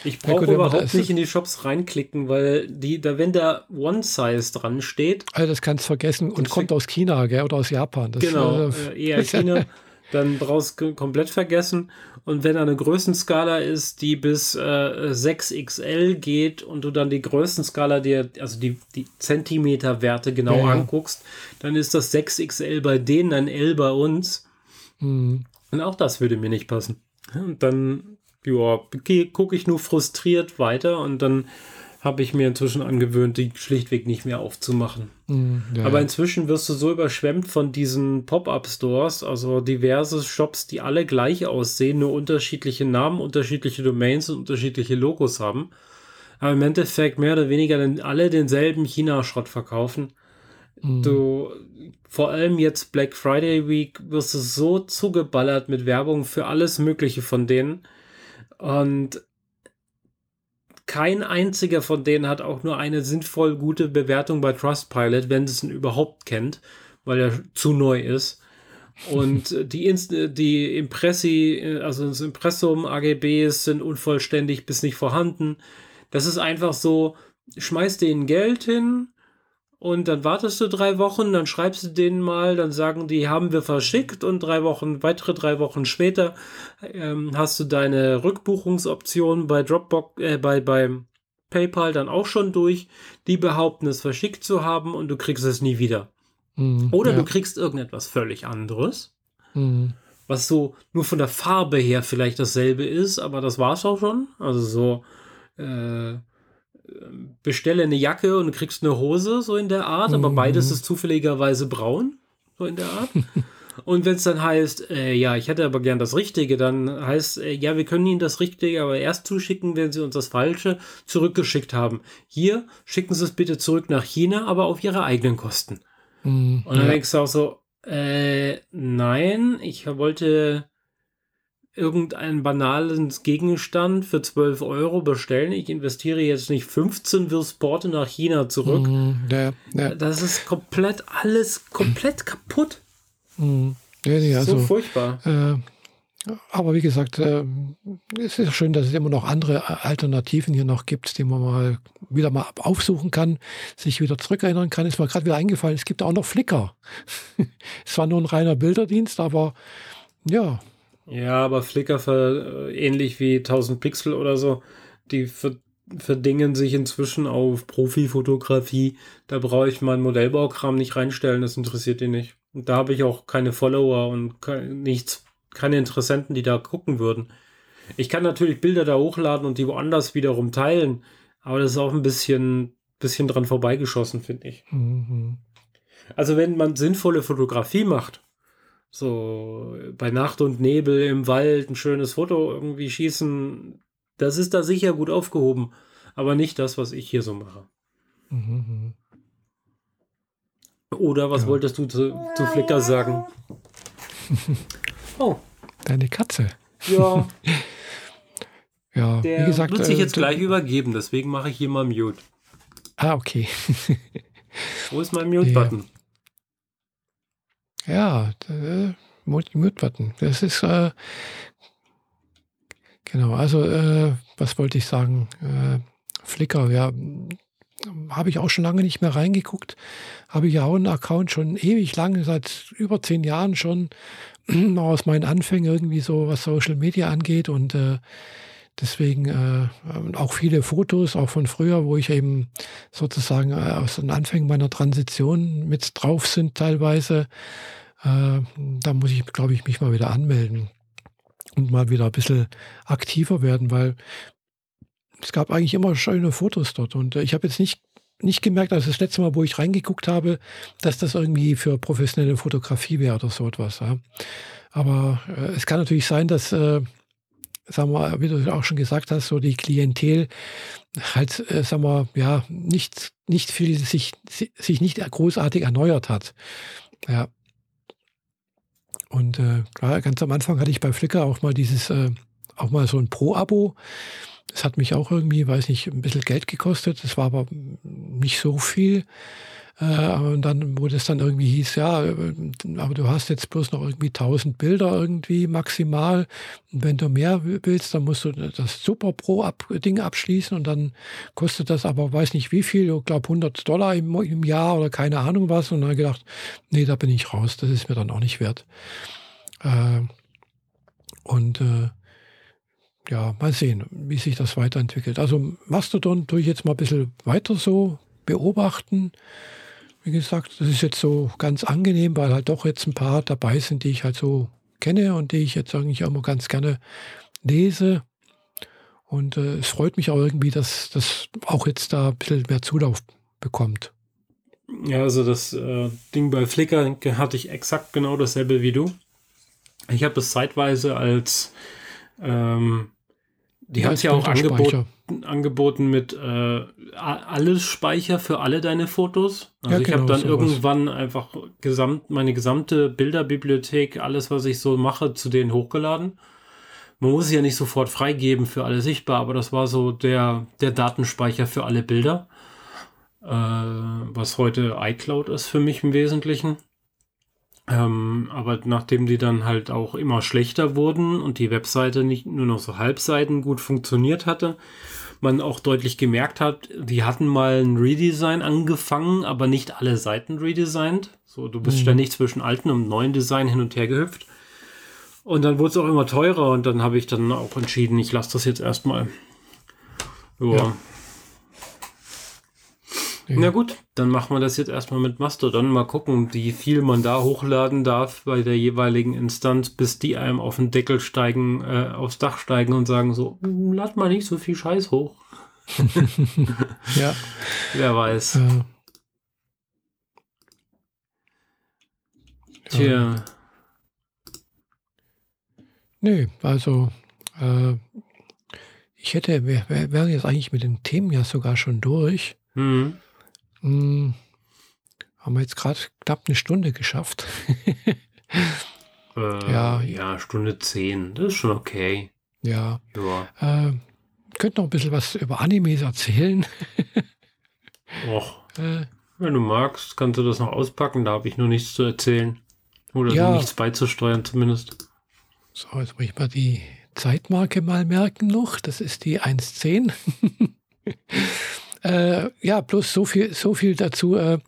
Ich brauche ja, überhaupt nicht in die Shops reinklicken, weil die, da wenn da One Size dran steht. Also das kannst du vergessen und kommt aus China, gell? Oder aus Japan. Das, genau, äh, eher China. dann brauchst du komplett vergessen. Und wenn da eine Größenskala ist, die bis äh, 6XL geht und du dann die Größenskala dir, also die, die Zentimeterwerte genau ja, anguckst, dann ist das 6XL bei denen ein L bei uns. Mhm. Und auch das würde mir nicht passen. Und dann, ja, gucke ich nur frustriert weiter und dann habe ich mir inzwischen angewöhnt, die schlichtweg nicht mehr aufzumachen. Mm, ja, Aber inzwischen wirst du so überschwemmt von diesen Pop-up-Stores, also diverse Shops, die alle gleich aussehen, nur unterschiedliche Namen, unterschiedliche Domains und unterschiedliche Logos haben. Aber im Endeffekt mehr oder weniger alle denselben China-Schrott verkaufen. Mm. Du, vor allem jetzt Black Friday Week, wirst du so zugeballert mit Werbung für alles Mögliche von denen. Und kein einziger von denen hat auch nur eine sinnvoll gute Bewertung bei Trustpilot, wenn es ihn überhaupt kennt, weil er zu neu ist. Und die, Inst die Impressi, also das Impressum AGBs sind unvollständig bis nicht vorhanden. Das ist einfach so, schmeißt denen Geld hin, und dann wartest du drei Wochen, dann schreibst du denen mal, dann sagen die, haben wir verschickt und drei Wochen, weitere drei Wochen später ähm, hast du deine Rückbuchungsoption bei Dropbox, äh, bei, beim PayPal dann auch schon durch. Die behaupten es verschickt zu haben und du kriegst es nie wieder. Mhm, Oder ja. du kriegst irgendetwas völlig anderes. Mhm. Was so nur von der Farbe her vielleicht dasselbe ist, aber das war es auch schon. Also so, äh, bestelle eine Jacke und kriegst eine Hose, so in der Art, aber Mhm. beides ist zufälligerweise braun, so in der Art. Und wenn es dann heißt, äh, ja, ich hätte aber gern das Richtige, dann heißt, äh, ja, wir können Ihnen das Richtige aber erst zuschicken, wenn Sie uns das Falsche zurückgeschickt haben. Hier schicken Sie es bitte zurück nach China, aber auf Ihre eigenen Kosten. Mhm. Und dann ja. denkst du auch so, äh, nein, ich wollte irgendeinen banalen Gegenstand für 12 Euro bestellen. Ich investiere jetzt nicht 15 Wirsporte nach China zurück. Mhm. Ja, ja. Das ist komplett alles komplett kaputt. Mhm. Ja, also, so furchtbar. Äh, aber wie gesagt, äh, es ist schön, dass es immer noch andere Alternativen hier noch gibt, die man mal wieder mal aufsuchen kann, sich wieder zurückerinnern kann. Ist mir gerade wieder eingefallen, es gibt auch noch Flickr. es war nur ein reiner Bilderdienst, aber ja, Ja, aber Flickr für, äh, ähnlich wie 1000 Pixel oder so, die ver verdingen sich inzwischen auf Profifotografie. Da brauche ich meinen Modellbaukram nicht reinstellen, das interessiert die nicht. Und da habe ich auch keine Follower und ke nichts, keine Interessenten, die da gucken würden. Ich kann natürlich Bilder da hochladen und die woanders wiederum teilen, aber das ist auch ein bisschen, bisschen dran vorbeigeschossen, finde ich. mhm. Also wenn man sinnvolle Fotografie macht, so bei Nacht und Nebel im Wald ein schönes Foto irgendwie schießen, das ist da sicher gut aufgehoben, aber nicht das, was ich hier so mache. Mhm. Oder was Ja. wolltest du zu, zu Flickr sagen? Oh, deine Katze. ja, Ja, der wie gesagt. wird sich äh, jetzt gleich übergeben, deswegen mache ich hier mal Mute. Ah, okay. Wo ist mein Mute-Button? Ja, äh, Mute-Button. Das ist, äh, genau, also, äh, was wollte ich sagen? Äh, Flickr, ja, habe ich auch schon lange nicht mehr reingeguckt. Habe ich ja auch einen Account schon ewig lang, seit über zehn Jahren schon, aus meinen Anfängen irgendwie so, was Social Media angeht und äh, deswegen äh, auch viele Fotos, auch von früher, wo ich eben sozusagen äh, aus den Anfängen meiner Transition mit drauf sind teilweise. Äh, da muss ich, glaube ich, mich mal wieder anmelden und mal wieder ein bisschen aktiver werden, weil es gab eigentlich immer schöne Fotos dort. Und äh, ich habe jetzt nicht, nicht gemerkt, also das letzte Mal, wo ich reingeguckt habe, dass das irgendwie für professionelle Fotografie wäre oder so etwas. Ja. Aber äh, es kann natürlich sein, dass, äh, sagen wir, wie du auch schon gesagt hast, so die Klientel halt, äh, sagen wir, ja, nicht, nicht viel sich, sich nicht großartig erneuert hat. Ja. Und äh, klar, ganz am Anfang hatte ich bei Flickr auch mal dieses, äh, auch mal so ein Pro-Abo. Das hat mich auch irgendwie, weiß nicht, ein bisschen Geld gekostet. Das war aber nicht so viel. Äh, und dann, wo das dann irgendwie hieß, ja, äh, aber du hast jetzt bloß noch irgendwie 1000 Bilder irgendwie maximal. Und wenn du mehr willst, dann musst du das Super Pro -Ab Ding abschließen und dann kostet das aber, weiß nicht wie viel, ich glaube 100 Dollar im, im Jahr oder keine Ahnung was. Und dann gedacht, nee, da bin ich raus, das ist mir dann auch nicht wert. Äh, und äh, ja, mal sehen, wie sich das weiterentwickelt. Also Mastodon tue ich jetzt mal ein bisschen weiter so beobachten. Wie gesagt, das ist jetzt so ganz angenehm, weil halt doch jetzt ein paar dabei sind, die ich halt so kenne und die ich jetzt eigentlich auch immer ganz gerne lese. Und äh, es freut mich auch irgendwie, dass das auch jetzt da ein bisschen mehr Zulauf bekommt. Ja, also das äh, Ding bei Flickr hatte ich exakt genau dasselbe wie du. Ich habe das zeitweise als ähm, die haben es ja auch angeboten, angeboten mit äh, alles Speicher für alle deine Fotos. Also Ja, ich habe genau, dann sowas. irgendwann einfach gesamt, meine gesamte Bilderbibliothek, alles, was ich so mache, zu denen hochgeladen. Man muss es ja nicht sofort freigeben für alle sichtbar, aber das war so der, der Datenspeicher für alle Bilder. Äh, was heute iCloud ist für mich im Wesentlichen. Ähm, aber nachdem die dann halt auch immer schlechter wurden und die Webseite nicht nur noch so Halbseiten gut funktioniert hatte, man auch deutlich gemerkt hat, die hatten mal ein Redesign angefangen, aber nicht alle Seiten redesigned. So, du bist Mhm. ständig zwischen alten und neuen Design hin und her gehüpft. Und dann wurde es auch immer teurer und dann habe ich dann auch entschieden, ich lasse das jetzt erstmal. Joa. Ja. Na gut, dann machen wir das jetzt erstmal mit Mastodon. Mal gucken, wie viel man da hochladen darf bei der jeweiligen Instanz, bis die einem auf den Deckel steigen, äh, aufs Dach steigen und sagen so, "Hm, lad mal nicht so viel Scheiß hoch. ja. Wer weiß. Äh, Tja. Nö, also äh, ich hätte, wir, wir wären jetzt eigentlich mit den Themen ja sogar schon durch. Hm. Hm, haben wir jetzt gerade knapp eine Stunde geschafft. Äh, Ja. ja, Stunde 10. Das ist schon okay. ja. Ja. Äh, könnt noch ein bisschen was über Animes erzählen. Och, Äh, wenn du magst, kannst du das noch auspacken. Da habe ich nur nichts zu erzählen. Oder Ja. nichts beizusteuern zumindest. so, jetzt muss ich mal die Zeitmarke mal merken noch. Das ist die 1.10. äh, ja, bloß so viel, so viel dazu, äh,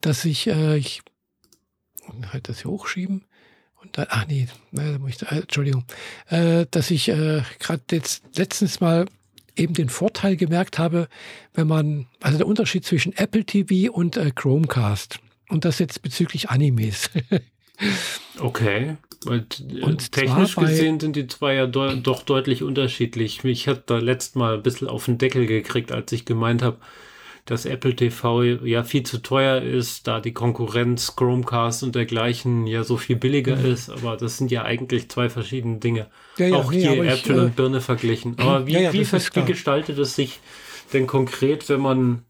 dass ich, äh, ich halt das hier hochschieben. Und dann, ach nee, da muss ich, äh, Entschuldigung, dass ich äh, gerade jetzt letztens mal eben den Vorteil gemerkt habe, wenn man, also der Unterschied zwischen Apple TV und äh, Chromecast. Und das jetzt bezüglich Animes. Okay. Äh, Und technisch zwar bei- gesehen sind die zwei ja deu doch deutlich unterschiedlich. Ich hatte da letztes Mal ein bisschen auf den Deckel gekriegt, als ich gemeint habe, dass Apple TV ja viel zu teuer ist, da die Konkurrenz Chromecast und dergleichen ja so viel billiger ist. Aber das sind ja eigentlich zwei verschiedene Dinge. Mhm. Ja, ja, Auch nee, je aber ich, Äpfel äh, und Birne verglichen. Aber wie, Ja, wie, wie gestaltet es sich denn konkret, wenn man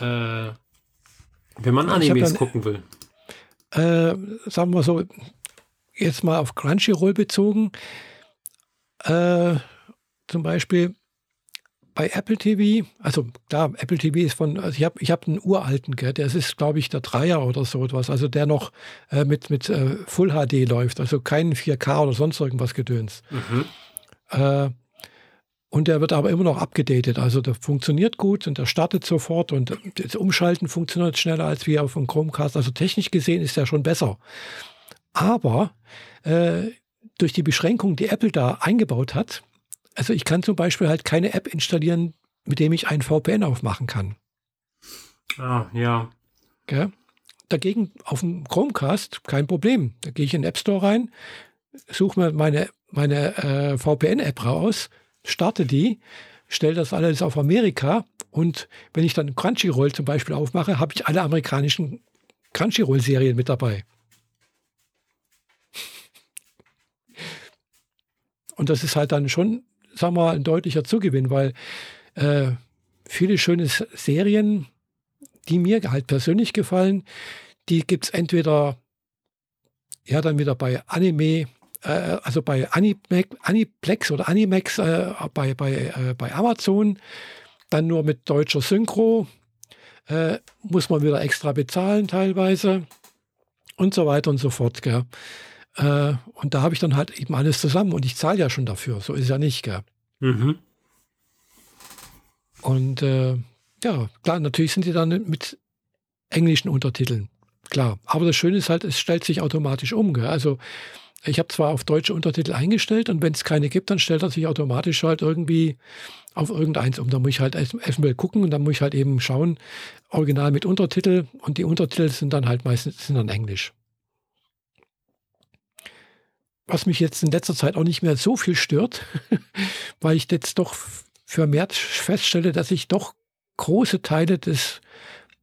äh, wenn man Animes gucken will? äh, sagen wir so, jetzt mal auf Crunchyroll bezogen, äh, zum Beispiel bei Apple TV, also klar, Apple TV ist von, also ich habe ich hab einen uralten, gell, der ist, glaube ich, der Dreier oder so etwas, also der noch äh, mit, mit äh, Full HD läuft, also kein 4K oder sonst irgendwas Gedöns. Mhm. Äh, und der wird aber immer noch abgedatet. Also der funktioniert gut und der startet sofort und das Umschalten funktioniert schneller als wie auf dem Chromecast. Also technisch gesehen ist der schon besser. Aber äh, durch die Beschränkung, die Apple da eingebaut hat, also ich kann zum Beispiel halt keine App installieren, mit dem ich einen VPN aufmachen kann. Ah, ja. Gell? Dagegen auf dem Chromecast kein Problem. Da gehe ich in den App Store rein, suche mir meine, meine äh, VPN-App raus, starte die, stelle das alles auf Amerika und wenn ich dann Crunchyroll zum Beispiel aufmache, habe ich alle amerikanischen Crunchyroll-Serien mit dabei. Und das ist halt dann schon, sagen mal, ein deutlicher Zugewinn, weil äh, viele schöne Serien, die mir halt persönlich gefallen, die gibt es entweder ja dann wieder bei Anime, äh, also bei Animac, Aniplex oder Animax äh, bei, bei, äh, bei Amazon, dann nur mit deutscher Synchro, äh, muss man wieder extra bezahlen teilweise und so weiter und so fort. Gell? Äh, und da habe ich dann halt eben alles zusammen und ich zahle ja schon dafür, so ist es ja nicht. Gell? Mhm. Und äh, ja, klar, natürlich sind die dann mit englischen Untertiteln. Klar. Aber das Schöne ist halt, es stellt sich automatisch um. Gell? Also ich habe zwar auf deutsche Untertitel eingestellt und wenn es keine gibt, dann stellt er sich automatisch halt irgendwie auf irgendeins um. Da muss ich halt erst- erstmal gucken und dann muss ich halt eben schauen, original mit Untertitel und die Untertitel sind dann halt meistens sind dann Englisch. Was mich jetzt in letzter Zeit auch nicht mehr so viel stört, weil ich jetzt doch vermehrt feststelle, dass ich doch große Teile des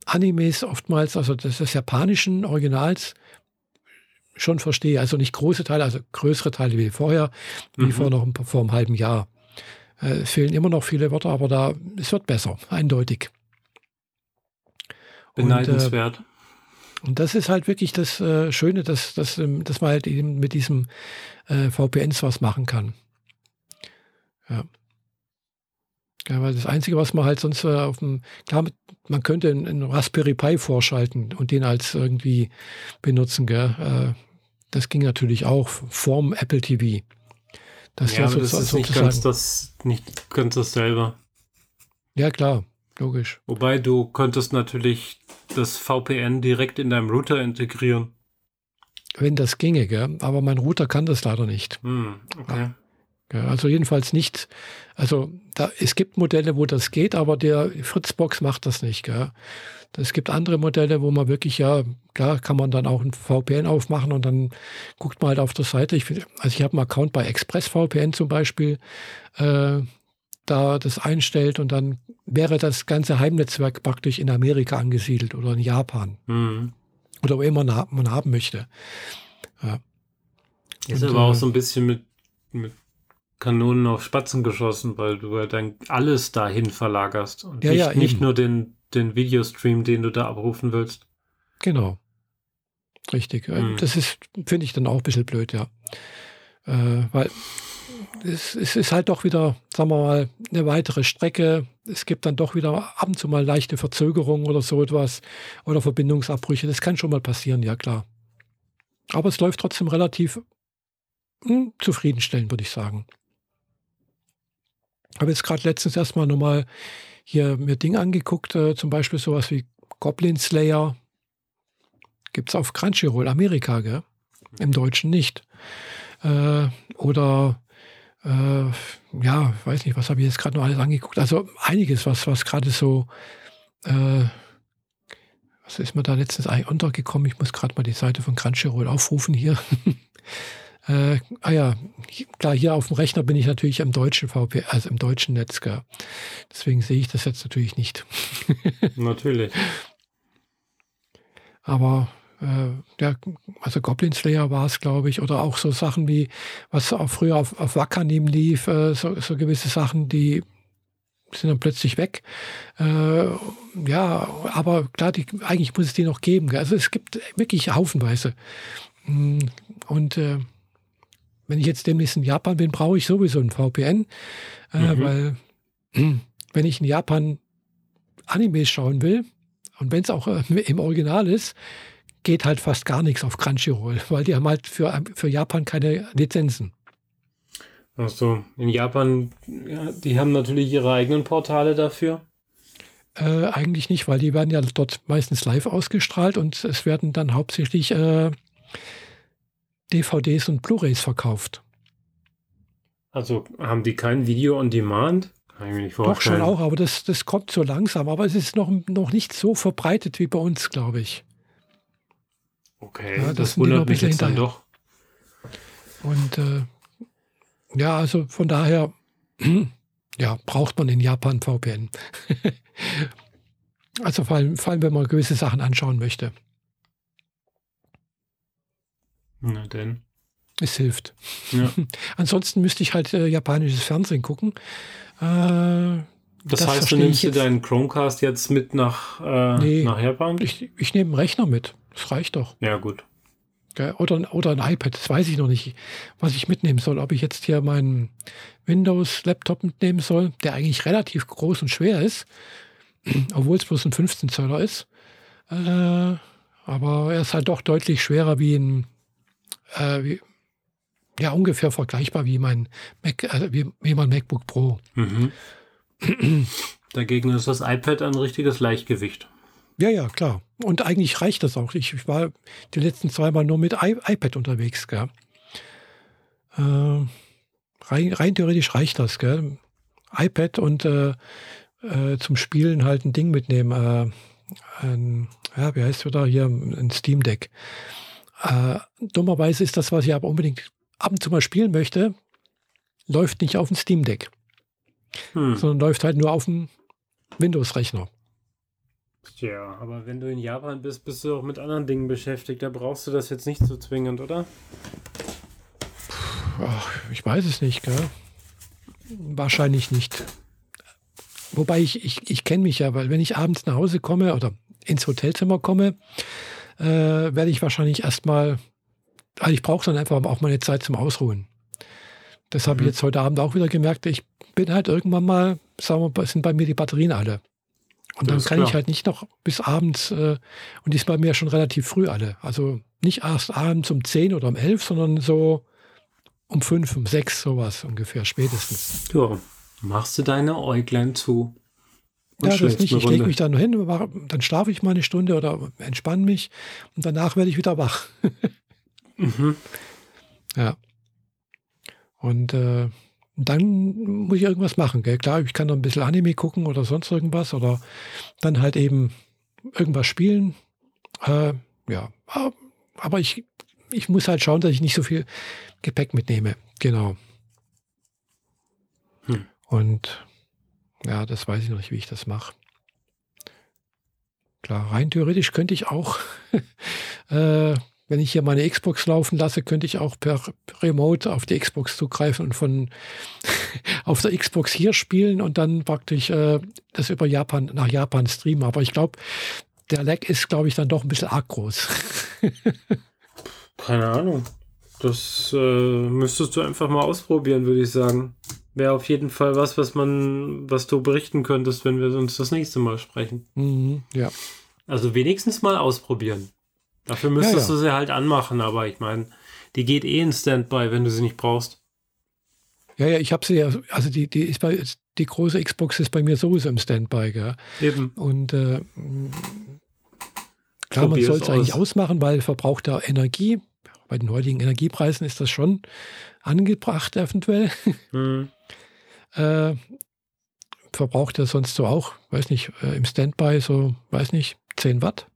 Animes oftmals, also des, des japanischen Originals, schon verstehe. Also nicht große Teile, also größere Teile wie vorher, wie Mhm. vor noch ein, vor einem halben Jahr. Äh, es fehlen immer noch viele Wörter, aber da es wird besser, eindeutig. Und, äh, Beneidenswert. Und das ist halt wirklich das äh, Schöne, dass, dass, ähm, dass man halt eben mit diesem äh, VPNs was machen kann. Ja. Ja, weil das Einzige, was man halt sonst äh, auf dem, klar, man könnte einen, Raspberry Pi vorschalten und den als irgendwie benutzen, gell? Äh, das ging natürlich auch vorm Apple TV. Das ja, ja, aber das ist nicht ganz das, nicht ganz dasselbe. ja, klar, logisch. Wobei du könntest natürlich das VPN direkt in deinem Router integrieren. Wenn das ginge, gell? aber mein Router kann das leider nicht. Hm, okay. Ja, also jedenfalls nicht. Also da, es gibt Modelle, wo das geht, aber der Fritzbox macht das nicht. Gell? Es gibt andere Modelle, wo man wirklich, ja, klar kann man dann auch ein VPN aufmachen und dann guckt man halt auf der Seite. Ich, also ich habe einen Account bei ExpressVPN zum Beispiel. Äh, da das einstellt und dann wäre das ganze Heimnetzwerk praktisch in Amerika angesiedelt oder in Japan. Mhm. Oder wo immer man, haben möchte. Ja. Ist Und, aber auch äh, so ein bisschen mit, mit Kanonen auf Spatzen geschossen, weil du ja dann alles dahin verlagerst und Ja, nicht, ja, nicht nur den, den Videostream, den du da abrufen willst. Genau. Richtig. Äh, Mhm. Das ist, finde ich dann auch ein bisschen blöd, ja. Äh, weil es, es ist halt doch wieder, sagen wir mal, eine weitere Strecke. Es gibt dann doch wieder ab und zu mal leichte Verzögerungen oder so etwas oder Verbindungsabbrüche. Das kann schon mal passieren, ja klar. Aber es läuft trotzdem relativ hm, zufriedenstellend, würde ich sagen. Habe jetzt gerade letztens erstmal nochmal hier mir Ding angeguckt, äh, zum Beispiel sowas wie Goblin Slayer. Gibt es auf Crunchyroll, Amerika, gell? Im Deutschen nicht. Äh, oder äh, ja, weiß nicht, was habe ich jetzt gerade noch alles angeguckt. Also einiges, was, was gerade so, äh, was ist mir da letztens eigentlich untergekommen? Ich muss gerade mal die Seite von Crunchyroll aufrufen hier. äh, ah ja, klar, hier auf dem Rechner bin ich natürlich im deutschen VP, also im deutschen Netz, gell? Deswegen sehe ich das jetzt natürlich nicht. Natürlich. Aber äh, ja, also Goblin Slayer war es, glaube ich, oder auch so Sachen wie, was auch früher auf, auf Wakanim lief, äh, so, so gewisse Sachen, die sind dann plötzlich weg. Äh, ja, aber klar, die, eigentlich muss es die noch geben. gell? Also es gibt wirklich haufenweise. Mm, Und äh, wenn ich jetzt demnächst in Japan bin, brauche ich sowieso ein VPN, äh, Mhm. weil wenn ich in Japan Animes schauen will, und wenn es auch äh, im Original ist, geht halt fast gar nichts auf Crunchyroll, weil die haben halt für, für Japan keine Lizenzen. Also in Japan, ja, die haben natürlich ihre eigenen Portale dafür. Äh, eigentlich nicht, weil die werden ja dort meistens live ausgestrahlt und es werden dann hauptsächlich äh, DVDs und Blu-rays verkauft. Also haben die kein Video on Demand? Kann ich mir nicht Doch vorstellen. schon auch, aber das, das kommt so langsam. Aber es ist noch, noch nicht so verbreitet wie bei uns, glaube ich. Okay, Ja, das das, wundert mich jetzt dann hinterher. doch. Und äh, ja, also von daher, ja, braucht man in Japan VPN. also vor allem, vor allem, wenn man gewisse Sachen anschauen möchte. Na denn. Es hilft. Ja. Ansonsten müsste ich halt äh, japanisches Fernsehen gucken. Äh, Das, Das heißt, du nimmst dir deinen Chromecast jetzt mit nach, äh, Nee. nach Japan? ich ich nehme einen Rechner mit. Das reicht doch. Ja, gut. Oder, ein- oder ein iPad. Das weiß ich noch nicht, was ich mitnehmen soll. Ob ich jetzt hier meinen Windows-Laptop mitnehmen soll, der eigentlich relativ groß und schwer ist, obwohl es bloß ein 15 Zöller ist. Äh, aber er ist halt doch deutlich schwerer wie ein, äh, wie, ja, ungefähr vergleichbar wie mein Mac, äh, wie, wie mein MacBook Pro. Mhm. Dagegen ist das iPad ein richtiges Leichtgewicht. Ja, ja, klar. Und eigentlich reicht das auch. Ich, ich war die letzten zweimal nur mit I iPad unterwegs, gell. Äh, rein, rein theoretisch reicht das, gell. iPad und äh, äh, zum Spielen halt ein Ding mitnehmen. Äh, ein, ja, wie heißt es wieder hier? Ein Steam Deck. Äh, dummerweise ist das, was ich aber unbedingt ab und zu mal spielen möchte, läuft nicht auf dem Steam Deck, Hm. sondern läuft halt nur auf dem Windows-Rechner. Ja, aber wenn du in Japan bist, bist du auch mit anderen Dingen beschäftigt. Da brauchst du das jetzt nicht so zwingend, oder? Ach, ich weiß es nicht, gell? Wahrscheinlich nicht. Wobei ich, ich, ich kenne mich ja, weil wenn ich abends nach Hause komme oder ins Hotelzimmer komme, äh, werde ich wahrscheinlich erstmal, also ich brauche dann einfach auch meine Zeit zum Ausruhen. Das habe ich Mhm. jetzt heute Abend auch wieder gemerkt. Ich bin halt irgendwann mal, sagen wir mal, sind bei mir die Batterien alle. Und dann Das ist kann ich klar. halt nicht noch bis abends, äh, und die ist bei mir schon relativ früh alle. Also nicht erst abends um 10 oder um 11, sondern so um 5, um 6, sowas ungefähr, spätestens. Ja. Machst du deine Äuglein zu. und ja, das schläfst nicht. Ich lege mich dann nur hin, mach- dann schlafe ich mal eine Stunde oder entspanne mich und danach werde ich wieder wach. Mhm. Ja. Und äh, dann muss ich irgendwas machen. Gell? Klar, ich kann noch ein bisschen Anime gucken oder sonst irgendwas oder dann halt eben irgendwas spielen. Äh, ja, aber- aber ich, ich muss halt schauen, dass ich nicht so viel Gepäck mitnehme. Genau. Hm. Und ja, das weiß ich noch nicht, wie ich das mache. Klar, rein theoretisch könnte ich auch, äh, wenn ich hier meine Xbox laufen lasse, könnte ich auch per Remote auf die Xbox zugreifen und von auf der Xbox hier spielen und dann praktisch äh, das über Japan nach Japan streamen. Aber ich glaube, der Lag ist, glaube ich, dann doch ein bisschen arg groß. Keine Ahnung. Das äh, müsstest du einfach mal ausprobieren, würde ich sagen. Wäre auf jeden Fall was, was man, was du berichten könntest, wenn wir uns das nächste Mal sprechen. Mhm, ja. Also wenigstens mal ausprobieren. Dafür müsstest Ja, ja. du sie halt anmachen, aber ich meine, die geht eh in Standby, wenn du sie nicht brauchst. Ja, ja, ich habe sie ja, also die, die ist bei, die große Xbox ist bei mir sowieso im Standby, gell? Eben. Und äh, klar, man soll es eigentlich aus. ausmachen, weil Verbrauch der Energie, bei den heutigen Energiepreisen ist das schon angebracht eventuell. Hm. Äh, verbraucht er sonst so auch, weiß nicht, äh, im Standby so, weiß nicht, 10 Watt,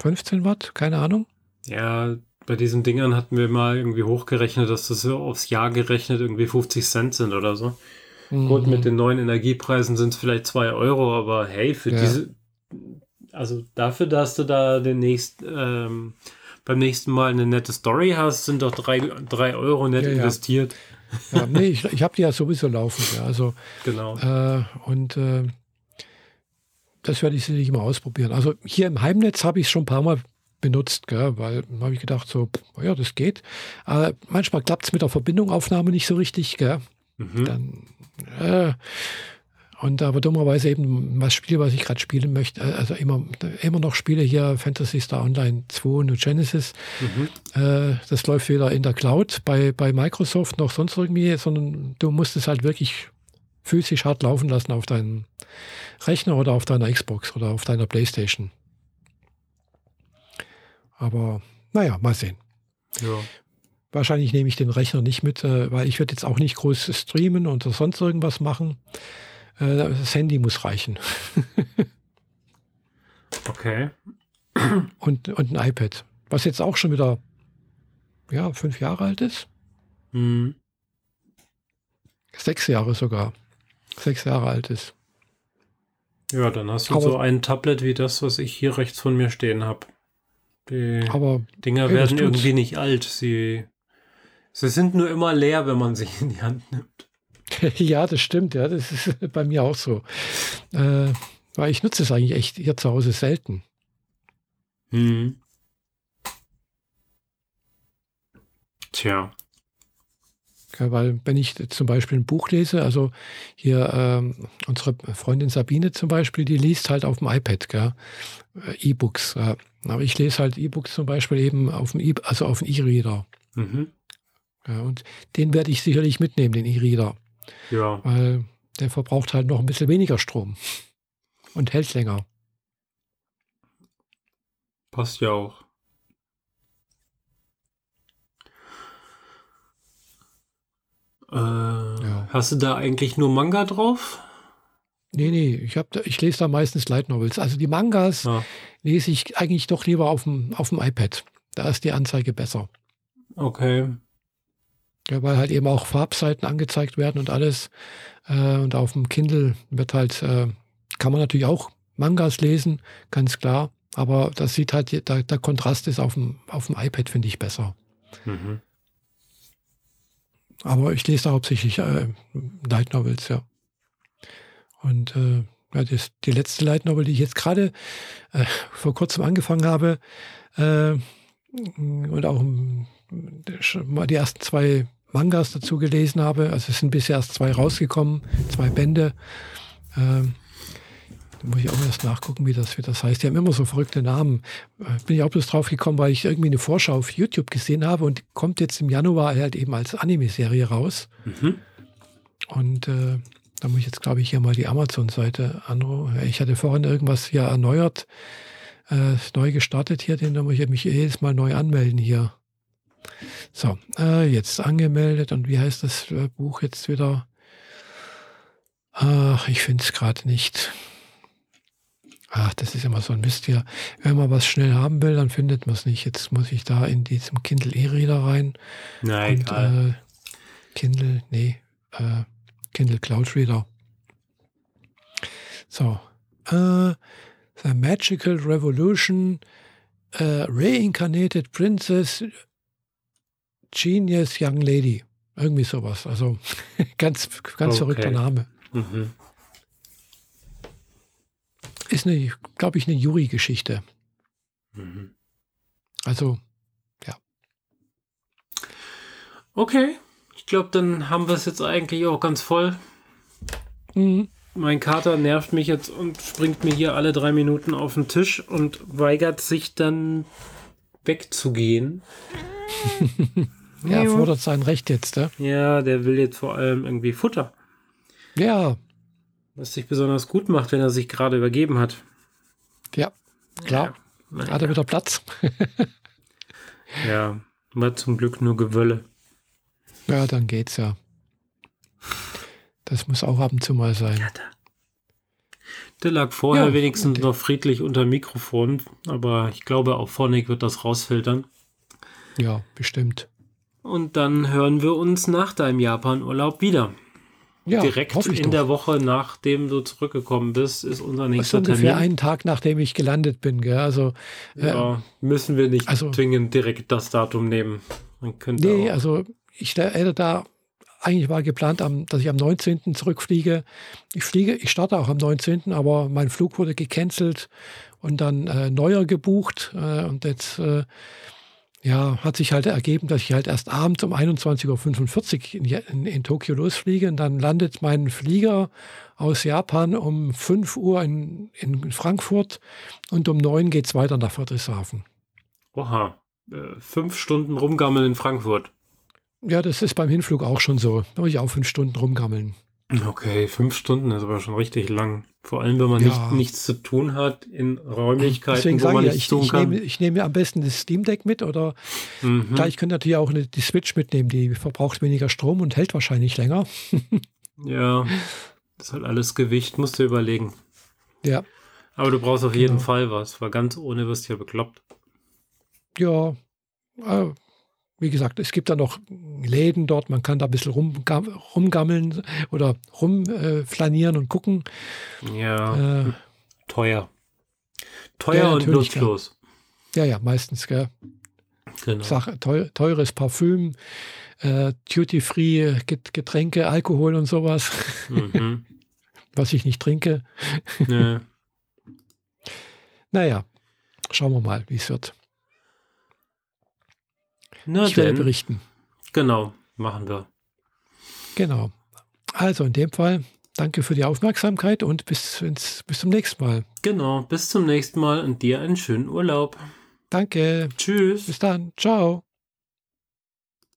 15 Watt, keine Ahnung. Ja, bei diesen Dingern hatten wir mal irgendwie hochgerechnet, dass das so aufs Jahr gerechnet irgendwie 50 Cent sind oder so. Gut, Mhm. mit den neuen Energiepreisen sind es vielleicht 2 Euro, aber hey, für Ja. diese, also dafür, dass du da demnächst, ähm, beim nächsten Mal eine nette Story hast, sind doch 3 drei Euro nett Ja, investiert. Ja, nee, ich, ich habe die ja sowieso laufen. Ja, also, Genau. äh, und äh, das werde ich sicherlich mal ausprobieren. Also hier im Heimnetz habe ich es schon ein paar Mal benutzt, gell, weil habe ich gedacht, so, ja, das geht. Aber manchmal klappt es mit der Verbindungaufnahme nicht so richtig. Gell. Mhm. Dann, äh, und aber dummerweise eben was Spiel, was ich gerade spielen möchte, äh, also immer, immer noch spiele hier Fantasy Star Online 2 und Genesis. Mhm. Äh, das läuft weder in der Cloud bei, bei Microsoft noch sonst irgendwie, sondern du musst es halt wirklich physisch hart laufen lassen auf deinem Rechner oder auf deiner Xbox oder auf deiner Playstation. Aber naja, mal sehen. Ja. Wahrscheinlich nehme ich den Rechner nicht mit, äh, weil ich werde jetzt auch nicht groß streamen oder sonst irgendwas machen. Äh, das Handy muss reichen. Okay. Und, und ein iPad. Was jetzt auch schon wieder ja, fünf Jahre alt ist. Mhm. Sechs Jahre sogar. Sechs Jahre alt ist. Ja, dann hast du Aber- so ein Tablet wie das, was ich hier rechts von mir stehen habe. Die Aber Dinger das werden irgendwie nicht alt. Sie, sie sind nur immer leer, wenn man sie in die Hand nimmt. ja, das stimmt. Ja, das ist bei mir auch so. Äh, weil ich nutze es eigentlich echt hier zu Hause selten. Mhm. Tja. Weil wenn ich zum Beispiel ein Buch lese, also hier ähm, unsere Freundin Sabine zum Beispiel, die liest halt auf dem iPad? Äh, E-Books. Ja. Aber ich lese halt E-Books zum Beispiel eben auf dem e also auf dem E-Reader. Mhm. Ja, und den werde ich sicherlich mitnehmen, den E-Reader, Ja. weil der verbraucht halt noch ein bisschen weniger Strom und hält länger. Passt ja auch. Äh, Hast du da eigentlich nur Manga drauf? Nee, nee, ich, hab, da- ich lese da meistens Light Novels. Also die Mangas Ja. lese ich eigentlich doch lieber auf dem, auf dem iPad. Da ist die Anzeige besser. Okay. Ja, weil halt eben auch Farbseiten angezeigt werden und alles. Äh, und auf dem Kindle wird halt, äh, kann man natürlich auch Mangas lesen, ganz klar. Aber das sieht halt, der, der Kontrast ist auf dem, auf dem iPad, finde ich, besser. Mhm. Aber ich lese da hauptsächlich äh, Light Novels, ja. Und äh, ja, das, die letzte Light Novel, die ich jetzt gerade äh, vor kurzem angefangen habe, äh, und auch schon mal die ersten zwei Mangas dazu gelesen habe. Also es sind bisher erst zwei rausgekommen, zwei Bände. Ähm, muss ich auch erst nachgucken, wie das, wie das heißt. Die haben immer so verrückte Namen. Äh, Bin ich auch bloß drauf gekommen, weil ich irgendwie eine Vorschau auf YouTube gesehen habe und kommt jetzt im Januar halt eben als Anime-Serie raus. Mhm. Und äh, da muss ich jetzt, glaube ich, hier mal die Amazon-Seite anrufen. Ich hatte vorhin irgendwas hier erneuert, äh, neu gestartet hier, den da muss ich mich jedes Mal neu anmelden hier. So, äh, jetzt angemeldet und wie heißt das äh, Buch jetzt wieder? Ach, ich finde es gerade nicht. Ach, das ist immer so ein Mist hier. Wenn man was schnell haben will, dann findet man es nicht. Jetzt muss ich da in diesem Kindle E-Reader rein. Na, Und egal. äh, Kindle, nee, äh, Kindle Cloud Reader. So. Äh, The Magical Revolution, äh, Reincarnated Princess, Genius Young Lady. Irgendwie sowas. Also ganz, ganz Okay. verrückter Name. Mhm. Ist eine, glaube ich, eine Yuri-Geschichte. Mhm. Also, Okay, ich glaube, dann haben wir es jetzt eigentlich auch ganz voll. mhm. Mein Kater nervt mich jetzt und springt mir hier alle drei Minuten auf den Tisch und weigert sich dann wegzugehen. er Ja. fordert sein Recht jetzt. Ne? Ja, der will jetzt vor allem irgendwie Futter. Ja, Was sich besonders gut macht, wenn er sich gerade übergeben hat. ja, klar. Ja, Hat er wieder Platz? ja war zum Glück nur Gewölle. ja, dann geht's ja. Das muss auch ab und zu mal sein. Der lag vorher Ja, wenigstens noch friedlich unter Mikrofon, aber ich glaube, auch Phonic wird das rausfiltern. Ja, bestimmt. Und dann hören wir uns nach deinem Japan-Urlaub wieder. Ja, Direkt in doch. der Woche, nachdem du zurückgekommen bist, ist unser Das ist nächster ungefähr Termin. einen Tag, nachdem ich gelandet bin. Gell? Also, äh, Ja, müssen wir nicht also- zwingend direkt das Datum nehmen. Man könnte nee, auch, also ich hätte da, eigentlich war geplant, dass ich am 19. zurückfliege. Ich fliege, ich starte auch am 19., aber mein Flug wurde gecancelt und dann äh, neuer gebucht. Äh, und jetzt äh, ja, hat sich halt ergeben, dass ich halt erst abends um 21.45 Uhr in, in, in Tokio losfliege und dann landet mein Flieger aus Japan um 5 Uhr in, in Frankfurt und um 9 geht es weiter nach Friedrichshafen. oha, äh, fünf Stunden rumgammeln in Frankfurt. Ja, das ist beim Hinflug auch schon so. Da muss ich auch fünf Stunden rumgammeln. Okay, fünf Stunden ist aber schon richtig lang. Vor allem, wenn man Ja. nicht, nichts zu tun hat in Räumlichkeiten, Deswegen wo man ich ja, nichts ich, tun ich, kann. nehme, ich nehme am besten das Steam Deck mit oder Mhm. klar, ich könnte natürlich auch eine, die Switch mitnehmen, die verbraucht weniger Strom und hält wahrscheinlich länger. Ja, das ist halt alles Gewicht, musst du überlegen. Ja, Aber du brauchst auf jeden Genau. Fall was, weil ganz ohne wirst du ja bekloppt. ja. Äh, wie gesagt, es gibt da noch Läden dort, man kann da ein bisschen rumgam rumgammeln oder rumflanieren äh, und gucken. Ja, Äh, teuer. Teuer und nutzlos. ja, ja, meistens, gell. Genau. Sache, teu, teures Parfüm, äh, Duty-Free Get- Getränke, Alkohol und sowas, Mhm. was ich nicht trinke. ja. Naja, schauen wir mal, wie es wird. Na ich werde berichten. genau, machen wir. Genau. Also in dem Fall, danke für die Aufmerksamkeit und bis, ins, bis zum nächsten Mal. Genau, bis zum nächsten Mal und dir einen schönen Urlaub. Danke. Tschüss. Bis dann. Ciao.